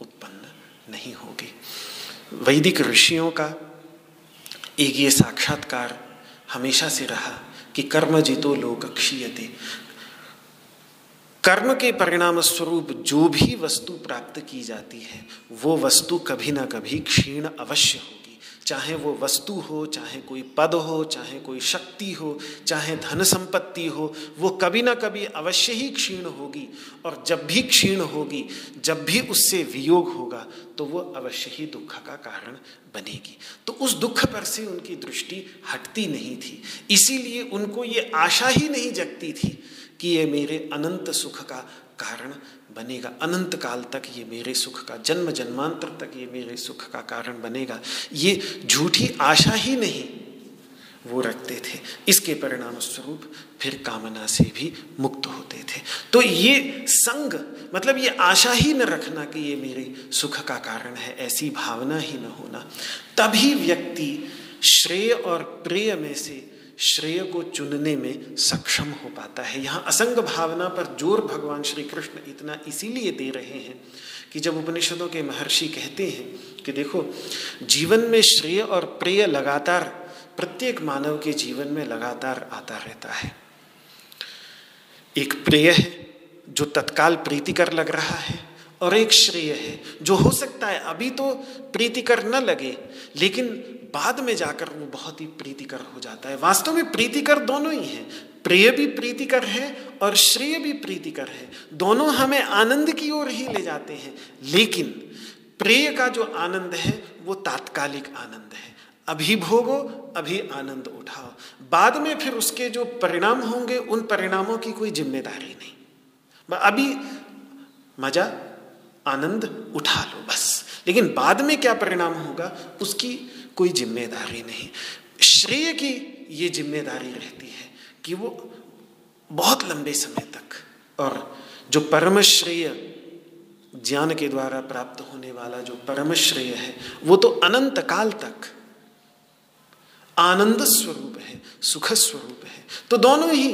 उत्पन्न नहीं होगी। वैदिक ऋषियों का एक ये साक्षात्कार हमेशा से रहा कि कर्म जितो लोक क्षीयते। कर्म के परिणाम स्वरूप जो भी वस्तु प्राप्त की जाती है, वो वस्तु कभी ना कभी क्षीण अवश्य होगी। चाहे वो वस्तु हो, चाहे कोई पद हो, चाहे कोई शक्ति हो, चाहे धन संपत्ति हो, वो कभी ना कभी अवश्य ही क्षीण होगी। और जब भी क्षीण होगी, जब भी उससे वियोग होगा तो वो अवश्य ही दुख का कारण बनेगी। तो उस दुख पर से उनकी दृष्टि हटती नहीं थी। इसीलिए उनको ये आशा ही नहीं जगती थी कि ये मेरे अनंत सुख का कारण बनेगा। अनंत काल तक ये मेरे सुख का, जन्म जन्मांतर तक ये मेरे सुख का कारण बनेगा। ये झूठी आशा ही नहीं, वो रखते थे। इसके परिणाम स्वरूप फिर कामना से भी मुक्त होते थे। तो ये संग मतलब ये आशा ही न रखना कि ये मेरे सुख का कारण है, ऐसी भावना ही न होना। तभी व्यक्ति श्रेय और प्रेय में से श्रेय को चुनने में सक्षम हो पाता है। यहाँ असंग भावना पर ज़ोर भगवान श्री कृष्ण इतना इसीलिए दे रहे हैं कि जब उपनिषदों के महर्षि कहते हैं कि देखो, जीवन में श्रेय और प्रेय लगातार, प्रत्येक मानव के जीवन में लगातार आता रहता है। एक प्रेय है जो तत्काल प्रीतिकर लग रहा है और एक श्रेय है जो हो सकता है अभी तो प्रीतिकर न लगे, लेकिन बाद में जाकर वो बहुत ही प्रीतिकर हो जाता है। वास्तव में प्रीतिकर दोनों ही हैं। प्रिय भी प्रीतिकर है और श्रेय भी प्रीतिकर है। दोनों हमें आनंद की ओर ही ले जाते हैं। लेकिन प्रिय का जो आनंद है, वो तात्कालिक आनंद है। अभी भोगो, अभी आनंद उठाओ। बाद में फिर उसके जो परिणाम होंगे, उन परिणामों की कोई ज़िम्मेदारी नहीं। अभी मज़ा, आनंद उठा लो बस। लेकिन बाद में क्या परिणाम होगा, उसकी कोई ज़िम्मेदारी नहीं। श्रेय की ये ज़िम्मेदारी रहती है कि वो बहुत लंबे समय तक और जो परम श्रेय ज्ञान के द्वारा प्राप्त होने वाला जो परम श्रेय है, वो तो अनंत काल तक आनंद स्वरूप है, सुख स्वरूप है। तो दोनों ही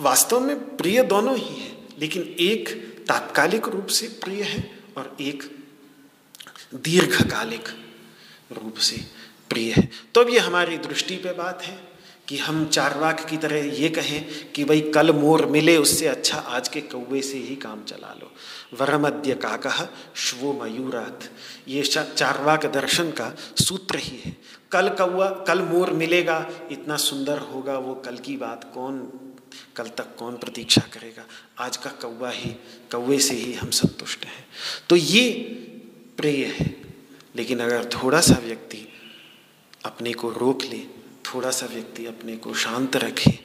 वास्तव में प्रिय दोनों ही है, लेकिन एक तात्कालिक रूप से प्रिय है और एक दीर्घकालिक रूप से प्रिय है। तो अब ये हमारी दृष्टि पे बात है कि हम चारवाक की तरह ये कहें कि भाई, कल मोर मिले उससे अच्छा आज के कौवे से ही काम चला लो। वरमद्य काकह श्वो मयूरात। ये चारवाक दर्शन का सूत्र ही है। कल कौआ कल मोर मिलेगा, इतना सुंदर होगा वो कल की बात कौन, कल तक कौन प्रतीक्षा करेगा? आज का कौवा ही, कौवे से ही हम संतुष्ट हैं। तो ये प्रिय है। लेकिन अगर थोड़ा सा व्यक्ति अपने को रोक ले, थोड़ा सा व्यक्ति अपने को शांत रखे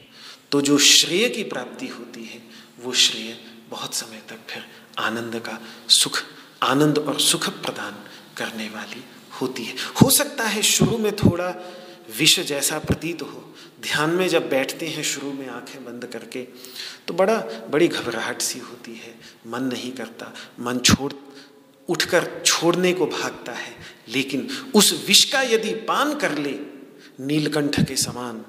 तो जो श्रेय की प्राप्ति होती है, वो श्रेय बहुत समय तक फिर आनंद का सुख, आनंद और सुख प्रदान करने वाली होती है। हो सकता है शुरू में थोड़ा विष जैसा प्रतीत हो, ध्यान में जब बैठते हैं, शुरू में आँखें बंद करके तो बड़ा, बड़ी घबराहट सी होती है। मन नहीं करता, मन छोड़ उठकर छोड़ने को भागता है। लेकिन उस विष का यदि पान कर ले, नीलकंठ के समान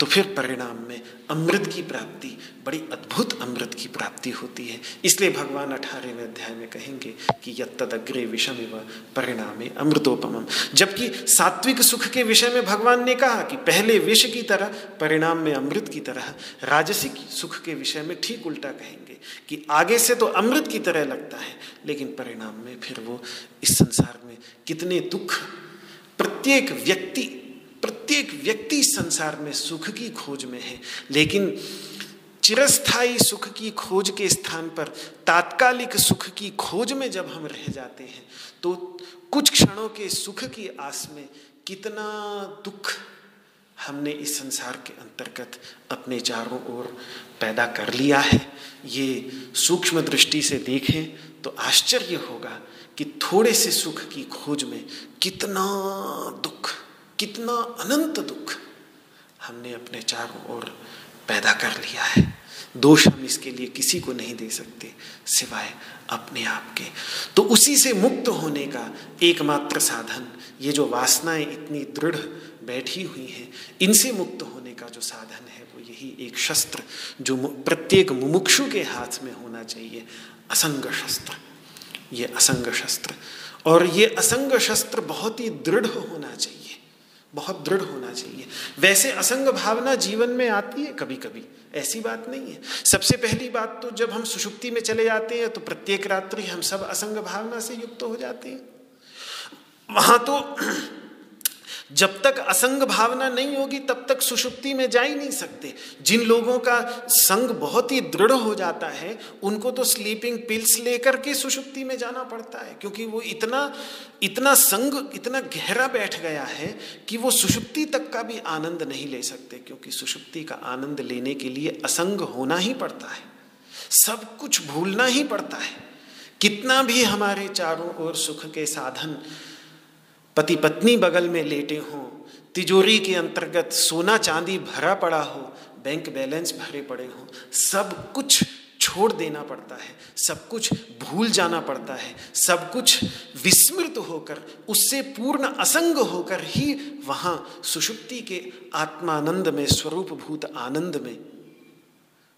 तो फिर परिणाम में अमृत की प्राप्ति, बड़ी अद्भुत अमृत की प्राप्ति होती है। इसलिए भगवान अठारहवें अध्याय में कहेंगे कि यत्तदग्रे विषम व परिणामे अमृतोपम जबकि सात्विक सुख के विषय में भगवान ने कहा कि पहले विष की तरह, परिणाम में अमृत की तरह, राजसिक सुख के विषय में ठीक उल्टा कहेंगे। कि आगे से तो अमृत की तरह लगता है, लेकिन परिणाम में फिर वो इस संसार में कितने दुख, प्रत्येक व्यक्ति प्रत्येक व्यक्ति संसार में सुख की खोज में है। लेकिन चिरस्थाई सुख की खोज के स्थान पर, तात्कालिक सुख की खोज में जब हम रह जाते हैं तो कुछ क्षणों के सुख की आस में कितना दुख हमने इस संसार के अंतर्गत अपने चारों ओर पैदा कर लिया है, ये सूक्ष्म दृष्टि से देखें तो आश्चर्य होगा कि थोड़े से सुख की खोज में कितना दुख, कितना अनंत दुख हमने अपने चारों ओर पैदा कर लिया है। दोष हम इसके लिए किसी को नहीं दे सकते, सिवाय अपने आप के। तो उसी से मुक्त होने का एकमात्र साधन, ये जो वासनाएँ इतनी दृढ़ बैठी हुई हैं। इनसे मुक्त होने का जो साधन है, वो यही एक शस्त्र जो प्रत्येक मुमुक्षु के हाथ में होना चाहिए। असंग शस्त्र। ये असंग शस्त्र। और ये असंग शस्त्र बहुत ही दृढ़ होना चाहिए। बहुत दृढ़ होना चाहिए। वैसे असंग भावना जीवन में आती है कभी कभी ऐसी बात नहीं है। सबसे पहली बात तो जब हम सुषुप्ति में चले जाते हैं तो प्रत्येक रात्रि हम सब असंग भावना से युक्त हो जाते हैं। वहाँ तो जब तक असंग भावना नहीं होगी, तब तक सुषुप्ति में जा ही नहीं सकते। जिन लोगों का संग बहुत ही दृढ़ हो जाता है, उनको तो स्लीपिंग पिल्स लेकर के सुषुप्ति में जाना पड़ता है, क्योंकि वो इतना इतना संग, इतना गहरा बैठ गया है कि वो सुषुप्ति तक का भी आनंद नहीं ले सकते, क्योंकि सुषुप्ति का आनंद लेने के लिए असंग होना ही पड़ता है। सब कुछ भूलना ही पड़ता है। कितना भी हमारे चारों ओर सुख के साधन पति पत्नी बगल में लेटे हों। तिजोरी के अंतर्गत सोना चांदी भरा पड़ा हो बैंक बैलेंस भरे पड़े हों। सब कुछ छोड़ देना पड़ता है, सब कुछ भूल जाना पड़ता है, सब कुछ विस्मृत होकर, उससे पूर्ण असंग होकर ही वहाँ सुषुप्ति के आत्मानंद में स्वरूप भूत आनंद में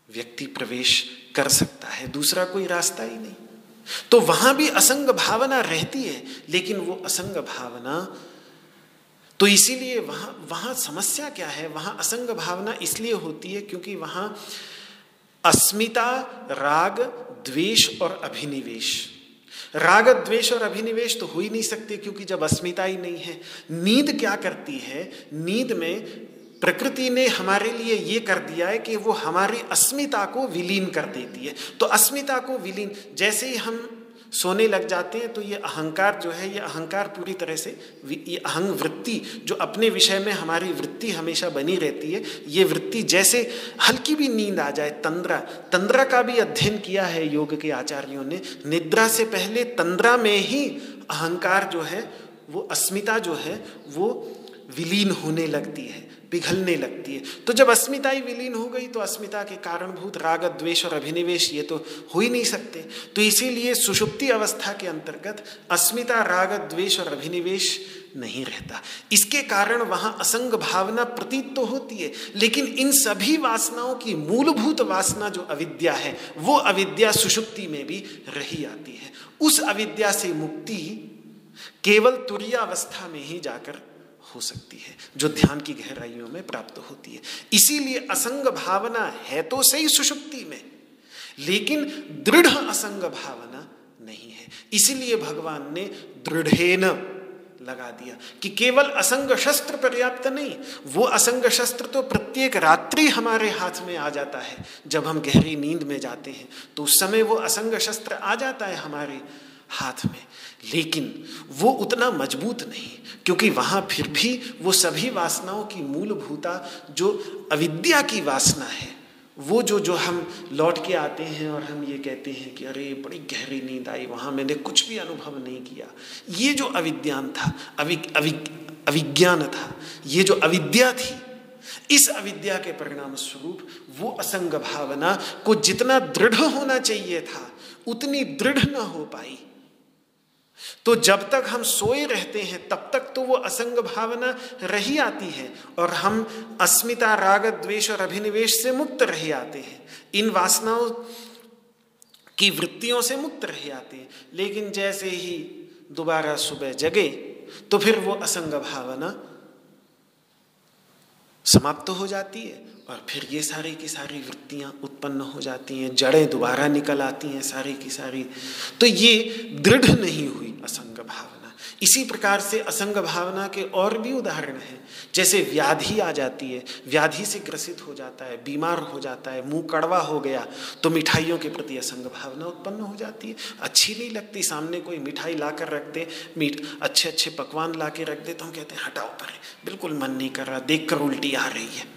व्यक्ति प्रवेश कर सकता है। दूसरा कोई रास्ता ही नहीं। तो वहाँ भी असंग भावना रहती है, लेकिन वो असंग भावना तो इसीलिए वहाँ वहाँ समस्या क्या है? वहाँ असंग भावना इसलिए होती है क्योंकि वहाँ अस्मिता, राग, द्वेष और अभिनिवेश। राग, द्वेष और अभिनिवेश तो हो ही नहीं सकते क्योंकि जब अस्मिता ही नहीं है। नींद क्या करती है? नींद में प्रकृति ने हमारे लिए ये कर दिया है कि वो हमारी अस्मिता को विलीन कर देती है। तो अस्मिता को विलीन, जैसे ही हम सोने लग जाते हैं तो ये अहंकार जो है, ये अहंकार पूरी तरह से ये अहंग वृत्ति जो अपने विषय में हमारी वृत्ति हमेशा बनी रहती है, ये वृत्ति जैसे हल्की भी नींद आ जाए, तंद्रा तंद्रा का भी अध्ययन किया है योग के आचार्यों ने, निद्रा से पहले तंद्रा में ही अहंकार जो है, वो अस्मिता जो है, वो विलीन होने लगती है। पिघलने लगती है। तो जब अस्मिता ही विलीन हो गई तो अस्मिता के कारणभूत राग, द्वेष और अभिनिवेश, ये तो हो ही नहीं सकते। तो इसीलिए सुषुप्ति अवस्था के अंतर्गत अस्मिता राग, द्वेष और अभिनिवेश नहीं रहता। इसके कारण वहाँ असंग भावना प्रतीत तो होती है, लेकिन इन सभी वासनाओं की मूलभूत वासना जो अविद्या है, वो अविद्या सुषुप्ति में भी रही आती है। उस अविद्या से मुक्ति केवल तुरियावस्था में ही जाकर हो सकती है, जो ध्यान की गहराइयों में प्राप्त होती है। इसीलिए असंग भावना है तो सही सुषुप्ति में, लेकिन दृढ़ असंग भावना नहीं है। इसीलिए भगवान ने दृढ़ेन लगा दिया कि केवल असंग शस्त्र पर्याप्त नहीं, वो असंग शस्त्र तो प्रत्येक रात्रि हमारे हाथ में आ जाता है। जब हम गहरी नींद में जाते हैं तो उस समय वो असंग शस्त्र आ जाता है हमारे हाथ में, लेकिन वो उतना मज़बूत नहीं। क्योंकि वहाँ फिर भी वो सभी वासनाओं की मूलभूता, जो अविद्या की वासना है, वो जो जो हम लौट के आते हैं और हम ये कहते हैं कि अरे, बड़ी गहरी नींद आई वहाँ, मैंने कुछ भी अनुभव नहीं किया। ये जो अविद्यान था, अवि अवि, अविज्ञान था, ये जो अविद्या थी, इस अविद्या के परिणाम स्वरूप वो असंग भावना को जितना दृढ़ होना चाहिए था, उतनी दृढ़ ना हो पाई। तो जब तक हम सोए रहते हैं, तब तक तो वो असंग भावना रही आती है और हम अस्मिता, राग, द्वेष और अभिनिवेश से मुक्त रही आते हैं। इन वासनाओं की वृत्तियों से मुक्त रही आते हैं। लेकिन जैसे ही दोबारा सुबह जगे तो फिर वो असंग भावना समाप्त तो हो जाती है। और फिर ये सारी की सारी वृत्तियाँ उत्पन्न हो जाती हैं, जड़ें दोबारा निकल आती हैं सारी की सारी। तो ये दृढ़ नहीं हुई असंग भावना। इसी प्रकार से असंग भावना के और भी उदाहरण हैं। जैसे व्याधि आ जाती है, व्याधि से ग्रसित हो जाता है, बीमार हो जाता है, मुँह कड़वा हो गया तो मिठाइयों के प्रति असंग भावना उत्पन्न हो जाती है। अच्छी नहीं लगती, सामने कोई मिठाई ला कर रख दे, मीठ अच्छे अच्छे पकवान ला के रख दे तो हम कहते हैं, हटाओ पर, बिल्कुल मन नहीं कर रहा देख कर उल्टी आ रही है।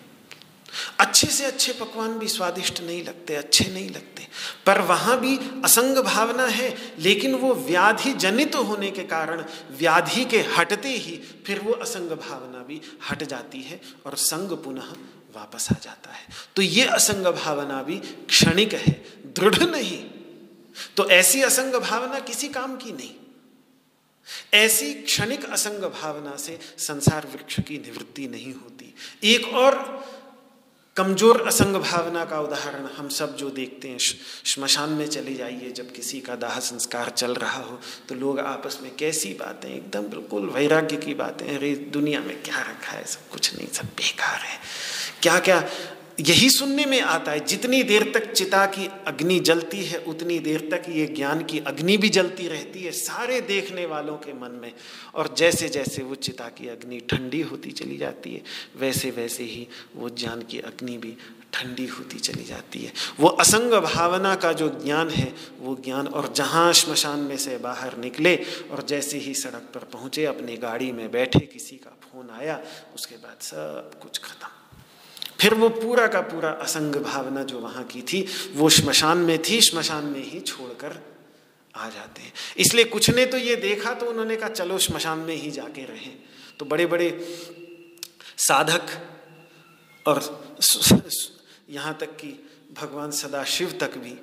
अच्छे से अच्छे पकवान भी स्वादिष्ट नहीं लगते, अच्छे नहीं लगते। पर वहाँ भी असंग भावना है, लेकिन वो व्याधि जनित होने के कारण, व्याधि के हटते ही फिर वो असंग भावना भी हट जाती है और संग पुनः वापस आ जाता है। तो ये असंग भावना भी क्षणिक है, दृढ़ नहीं। तो ऐसी असंग भावना किसी काम की नहीं। ऐसी क्षणिक असंग भावना से संसार वृक्ष की निवृत्ति नहीं होती। एक और कमज़ोर असंग भावना का उदाहरण हम सब जो देखते हैं श्मशान में चले जाइए जब किसी का दाह संस्कार चल रहा हो तो लोग आपस में कैसी बातें, एकदम बिल्कुल वैराग्य की बातें, अरे, दुनिया में क्या रखा है, सब कुछ नहीं, सब बेकार है। क्या क्या यही सुनने में आता है, जितनी देर तक चिता की अग्नि जलती है, उतनी देर तक ये ज्ञान की अग्नि भी जलती रहती है सारे देखने वालों के मन में। और जैसे जैसे वो चिता की अग्नि ठंडी होती चली जाती है वैसे वैसे ही वो ज्ञान की अग्नि भी ठंडी होती चली जाती है। वो असंग भावना का जो ज्ञान है, वो ज्ञान और जहाँ श्मशान में से बाहर निकले और जैसे ही सड़क पर पहुँचे, अपनी गाड़ी में बैठे, किसी का फ़ोन आया, उसके बाद सब कुछ खत्म। फिर वो पूरा का पूरा असंग भावना जो वहाँ की थी, वो श्मशान में थी, श्मशान में ही छोड़कर आ जाते हैं। इसलिए कुछ ने तो ये देखा तो उन्होंने कहा, चलो श्मशान में ही जाके रहें। तो बड़े बड़े साधक और यहाँ तक कि भगवान सदाशिव तक भी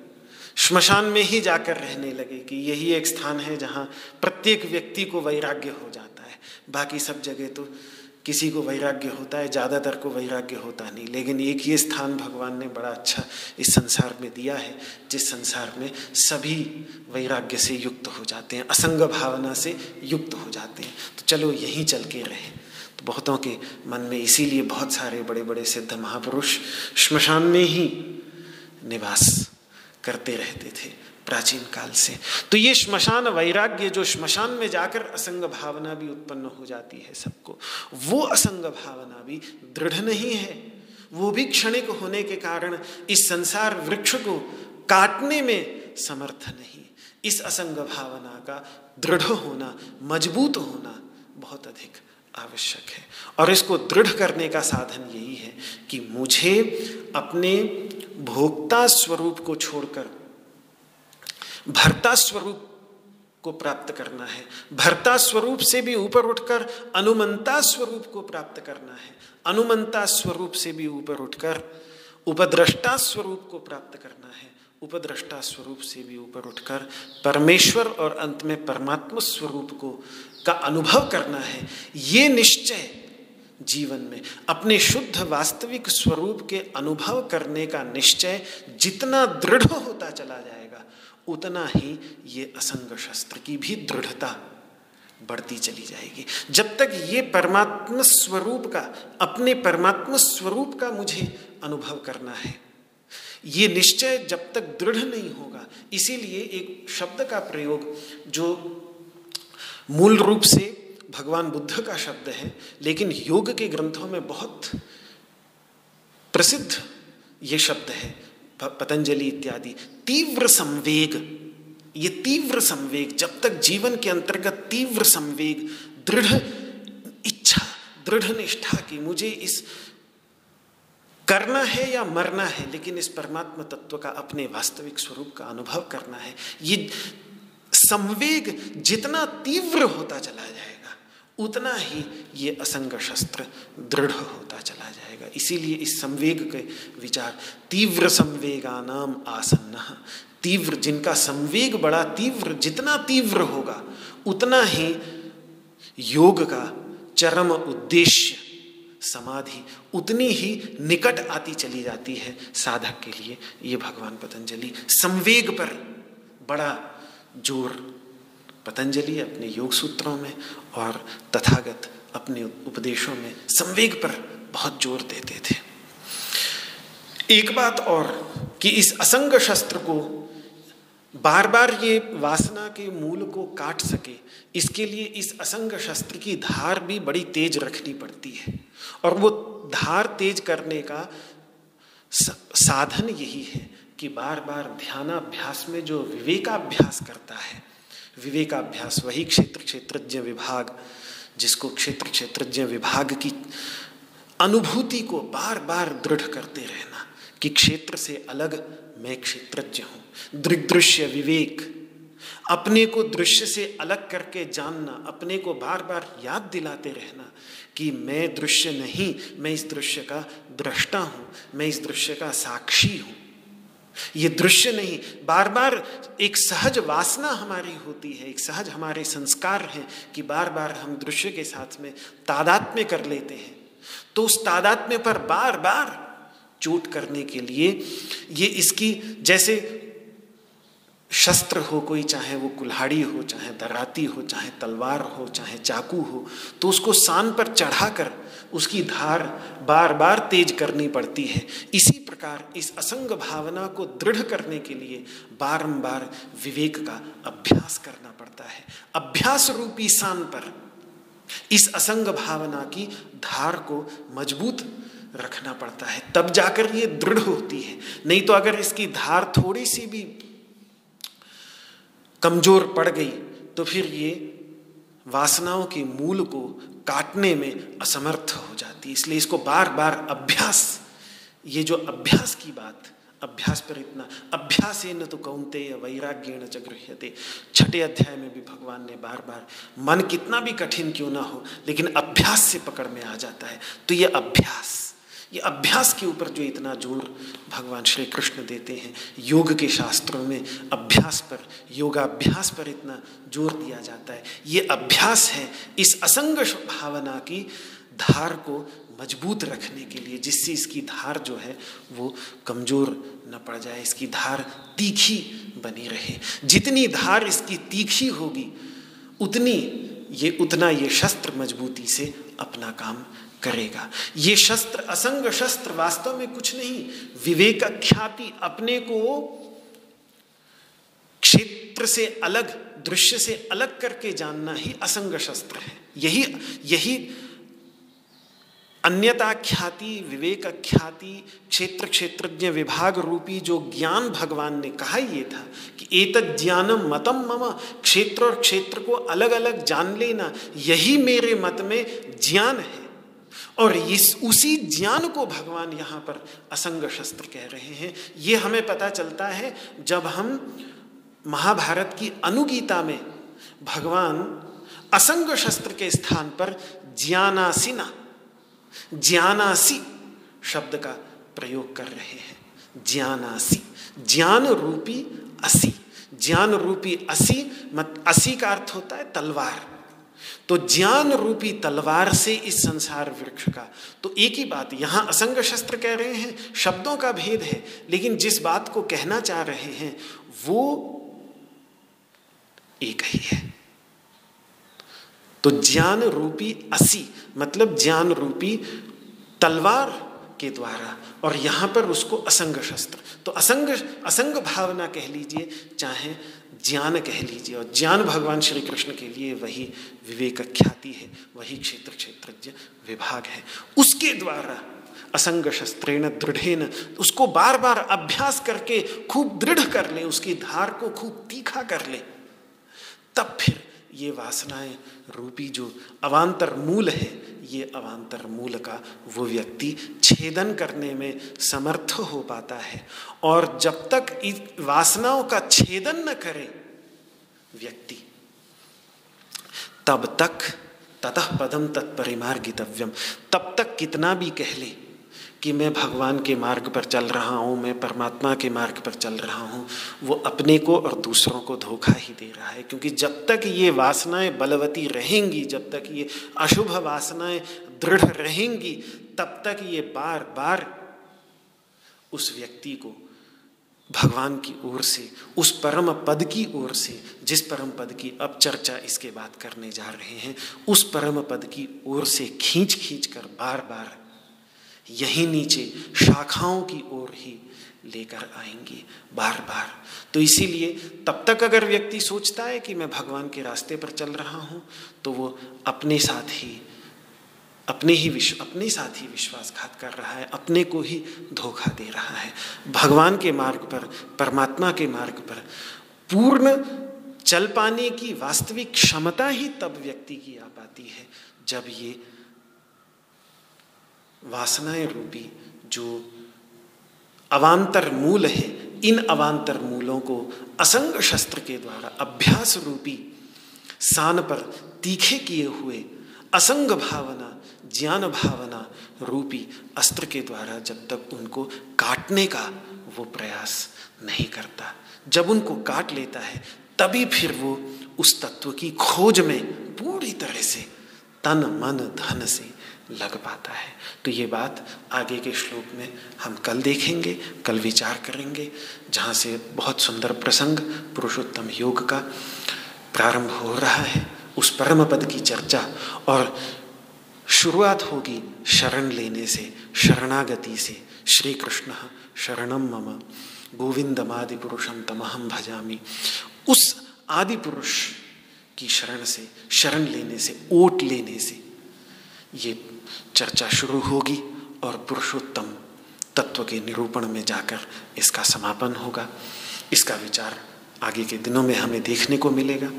श्मशान में ही जाकर रहने लगे कि यही एक स्थान है जहाँ प्रत्येक व्यक्ति को वैराग्य हो जाता है। बाकी सब जगह तो किसी को वैराग्य होता है, ज़्यादातर को वैराग्य होता नहीं। लेकिन एक ये स्थान भगवान ने बड़ा अच्छा इस संसार में दिया है, जिस संसार में सभी वैराग्य से युक्त हो जाते हैं, असंग भावना से युक्त हो जाते हैं। तो चलो यहीं चल के रहें। तो बहुतों के मन में इसीलिए बहुत सारे बड़े बड़े सिद्ध महापुरुष श्मशान में ही निवास करते रहते थे। प्राचीन काल से। तो ये श्मशान वैराग्य, जो श्मशान में जाकर असंग भावना भी उत्पन्न हो जाती है सबको, वो असंग भावना भी दृढ़ नहीं है। वो भी क्षणिक होने के कारण इस संसार वृक्ष को काटने में समर्थ नहीं। इस असंग भावना का दृढ़ होना, मज़बूत होना बहुत अधिक आवश्यक है। और इसको दृढ़ करने का साधन यही है कि मुझे अपने भोक्ता स्वरूप को छोड़कर भरता स्वरूप को प्राप्त करना है। भरता स्वरूप से भी ऊपर उठकर अनुमंता स्वरूप को प्राप्त करना है। अनुमंता स्वरूप से भी ऊपर उठकर उपद्रष्टा स्वरूप को प्राप्त करना है। उपद्रष्टा स्वरूप से भी ऊपर उठकर परमेश्वर और अंत में परमात्मा स्वरूप को, का अनुभव करना है। ये निश्चय जीवन में, अपने शुद्ध वास्तविक स्वरूप के अनुभव करने का निश्चय जितना दृढ़ होता चला जाए उतना ही ये असंग शस्त्र की भी दृढ़ता बढ़ती चली जाएगी। जब तक ये परमात्मा स्वरूप का, अपने परमात्म स्वरूप का मुझे अनुभव करना है, ये निश्चय जब तक दृढ़ नहीं होगा, इसीलिए एक शब्द का प्रयोग जो मूल रूप से भगवान बुद्ध का शब्द है, लेकिन योग के ग्रंथों में बहुत प्रसिद्ध ये शब्द है पतंजलि इत्यादि। तीव्र संवेग, ये तीव्र संवेग, जब तक जीवन के अंतर्गत तीव्र संवेग, दृढ़ इच्छा, दृढ़ निष्ठा की मुझे इस करना है या मरना है, लेकिन इस परमात्मा तत्व का अपने वास्तविक स्वरूप का अनुभव करना है। ये संवेग जितना तीव्र होता चला जाएगा उतना ही ये असंग शस्त्र दृढ़ होता चला जाएगा। इसीलिए इस संवेग के विचार, तीव्र संवेगा नाम आसन्न, तीव्र जिनका संवेग बड़ा तीव्र, जितना तीव्र होगा, उतना ही योग का चरम उद्देश्य, समाधि, उतनी ही निकट आती चली जाती है साधक के लिए ये भगवान पतंजलि। संवेग पर बड़ा ज़ोर, पतंजलि अपने योग सूत्रों में और तथागत अपने उपदेशों में संवेग पर बहुत ज़ोर देते थे। एक बात और कि इस असंग शस्त्र को बार बार ये वासना के मूल को काट सके, इसके लिए इस असंग शस्त्र की धार भी बड़ी तेज रखनी पड़ती है। और वो धार तेज करने का साधन यही है कि बार बार ध्यानाभ्यास में जो विवेकाभ्यास करता है विवेकाभ्यास, वही क्षेत्र, क्षेत्रज्ञ विभाग, जिसको क्षेत्र, क्षेत्रज्ञ विभाग की अनुभूति को बार बार दृढ़ करते रहना कि क्षेत्र से अलग मैं क्षेत्रज्ञ हूँ। दृग्दृश्य विवेक, अपने को दृश्य से अलग करके जानना, अपने को बार बार याद दिलाते रहना कि मैं दृश्य नहीं, मैं इस दृश्य का दृष्टा हूँ, मैं इस दृश्य का साक्षी हूँ। ये दृश्य नहीं बार बार एक सहज वासना हमारी होती है, एक सहज हमारे संस्कार हैं कि बार बार हम दृश्य के साथ में तादात्म्य कर लेते हैं। तो उस तादात्म्य पर बार बार चोट करने के लिए ये इसकी, जैसे शस्त्र हो कोई, चाहे वो कुल्हाड़ी हो, चाहे दराती हो, चाहे तलवार हो, चाहे चाकू हो तो उसको सान पर चढ़ाकर उसकी धार बार बार तेज करनी पड़ती है। इसी प्रकार इस असंग भावना को दृढ़ करने के लिए बारंबार विवेक का अभ्यास करना पड़ता है। अभ्यास रूपी सान पर इस असंग भावना की धार को मज़बूत रखना पड़ता है। तब जाकर ये दृढ़ होती है। नहीं तो अगर इसकी धार थोड़ी सी भी कमज़ोर पड़ गई तो फिर ये वासनाओं के मूल को काटने में असमर्थ हो जाती है। इसलिए इसको बार बार अभ्यास, ये जो अभ्यास की बात, अभ्यास पर इतना, अभ्यास न तो कौनते वैराग्य च गृह्यते। छठे अध्याय में भी भगवान ने बार बार मन कितना भी कठिन क्यों ना हो, लेकिन अभ्यास से पकड़ में आ जाता है। तो ये अभ्यास ये अभ्यास के ऊपर जो इतना ज़ोर भगवान श्री कृष्ण देते हैं, योग के शास्त्रों में अभ्यास पर, योगाभ्यास पर इतना ज़ोर दिया जाता है। ये अभ्यास है इस असंग भावना की धार को मज़बूत रखने के लिए, जिससे इसकी धार जो है वो कमज़ोर न पड़ जाए, इसकी धार तीखी बनी रहे। जितनी धार इसकी तीखी होगी, उतनी ये, उतना ये शस्त्र मजबूती से अपना काम करेगा। ये शस्त्र, असंग शस्त्र वास्तव में कुछ नहीं विवेक ख्याति अपने को क्षेत्र से अलग, दृश्य से अलग करके जानना ही असंग शस्त्र है। यही यही अन्यता ख्याति विवेक ख्याति क्षेत्र क्षेत्रज्ञ विभाग रूपी जो ज्ञान भगवान ने कहा ये था कि एक ज्ञानम मतम मम, क्षेत्र और क्षेत्र को अलग अलग जान लेना, यही मेरे मत में ज्ञान है। और इस, उसी ज्ञान को भगवान यहाँ पर असंग शस्त्र कह रहे हैं। ये हमें पता चलता है, जब हम महाभारत की अनुगीता में भगवान असंग शस्त्र के स्थान पर ज्ञानासिना, ज्ञानासी शब्द का प्रयोग कर रहे हैं। ज्ञानासी ज्ञान रूपी असी ज्ञान रूपी असी मत, असी का अर्थ होता है तलवार। तो ज्ञान रूपी तलवार से इस संसार वृक्ष का। तो एक ही बात, यहाँ असंग शस्त्र कह रहे हैं, शब्दों का भेद है, लेकिन जिस बात को कहना चाह रहे हैं, वो एक ही है। तो ज्ञान रूपी असी मतलब ज्ञान रूपी तलवार के द्वारा और यहाँ पर उसको असंग शस्त्र तो असंग असंग भावना कह लीजिए, चाहे ज्ञान कह लीजिए, और ज्ञान भगवान श्री कृष्ण के लिए वही विवेक ख्याति है, वही क्षेत्र क्षेत्रज्ञ विभाग है। उसके द्वारा असंग शस्त्रेण दृढ़ेन, उसको बार बार अभ्यास करके खूब दृढ़ कर ले, उसकी धार को खूब तीखा कर ले, तब फिर ये वासनाएँ रूपी जो अवान्तर मूल है, ये अवान्तर मूल का वो व्यक्ति छेदन करने में समर्थ हो पाता है। और जब तक इस वासनाओं का छेदन न करे व्यक्ति, तब तक ततः पदम तत्परिमार्गितव्यम तब तक कितना भी कह ले कि मैं भगवान के मार्ग पर चल रहा हूँ, मैं परमात्मा के मार्ग पर चल रहा हूँ, वो अपने को और दूसरों को धोखा ही दे रहा है। क्योंकि जब तक ये वासनाएँ बलवती रहेंगी, जब तक ये अशुभ वासनाएँ दृढ़ रहेंगी, तब तक ये बार बार उस व्यक्ति को भगवान की ओर से, उस परम पद की ओर से, जिस परम पद की अब चर्चा इसके बाद करने जा रहे हैं, उस परम पद की ओर से खींच खींच कर बार बार यही नीचे शाखाओं की ओर ही लेकर आएँगी बार बार। तो इसीलिए तब तक अगर व्यक्ति सोचता है कि मैं भगवान के रास्ते पर चल रहा हूँ तो वो अपने साथ ही, अपने ही विश्व अपने साथ ही विश्वासघात कर रहा है, अपने को ही धोखा दे रहा है। भगवान के मार्ग पर, परमात्मा के मार्ग पर पूर्ण चल पाने की वास्तविक क्षमता ही तब व्यक्ति की आ पाती है, जब ये वासनाएँ रूपी जो अवान्तर मूल है, इन अवान्तर मूलों को असंग शस्त्र के द्वारा अभ्यास रूपी सान पर तीखे किए हुए असंग भावना, ज्ञान भावना रूपी अस्त्र के द्वारा जब तक उनको काटने का वो प्रयास नहीं करता। जब उनको काट लेता है, तभी फिर वो उस तत्व की खोज में पूरी तरह से तन, मन, धन से लग पाता है। तो ये बात आगे के श्लोक में हम कल देखेंगे, कल विचार करेंगे, जहाँ से बहुत सुंदर प्रसंग पुरुषोत्तम योग का प्रारंभ हो रहा है, उस परम पद की चर्चा। और शुरुआत होगी शरण लेने से, शरणागति से। श्री कृष्ण शरणम मम गोविंदमादि पुरुषम तमहम भजामी। उस आदि पुरुष की शरण से, शरण लेने से, ओट लेने से, ये चर्चा शुरू होगी और पुरुषोत्तम तत्व के निरूपण में जाकर इसका समापन होगा। इसका विचार आगे के दिनों में हमें देखने को मिलेगा।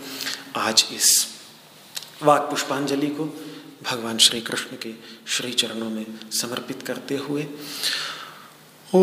आज इस वाक पुष्पांजलि को भगवान श्री कृष्ण के श्री चरणों में समर्पित करते हुए। ओ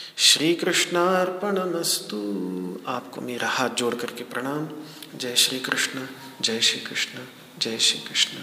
श्री कृष्णार्पणमस्तु आपको मेरा हाथ जोड़ करके प्रणाम। जय श्री कृष्ण जय श्री कृष्ण जय श्री कृष्ण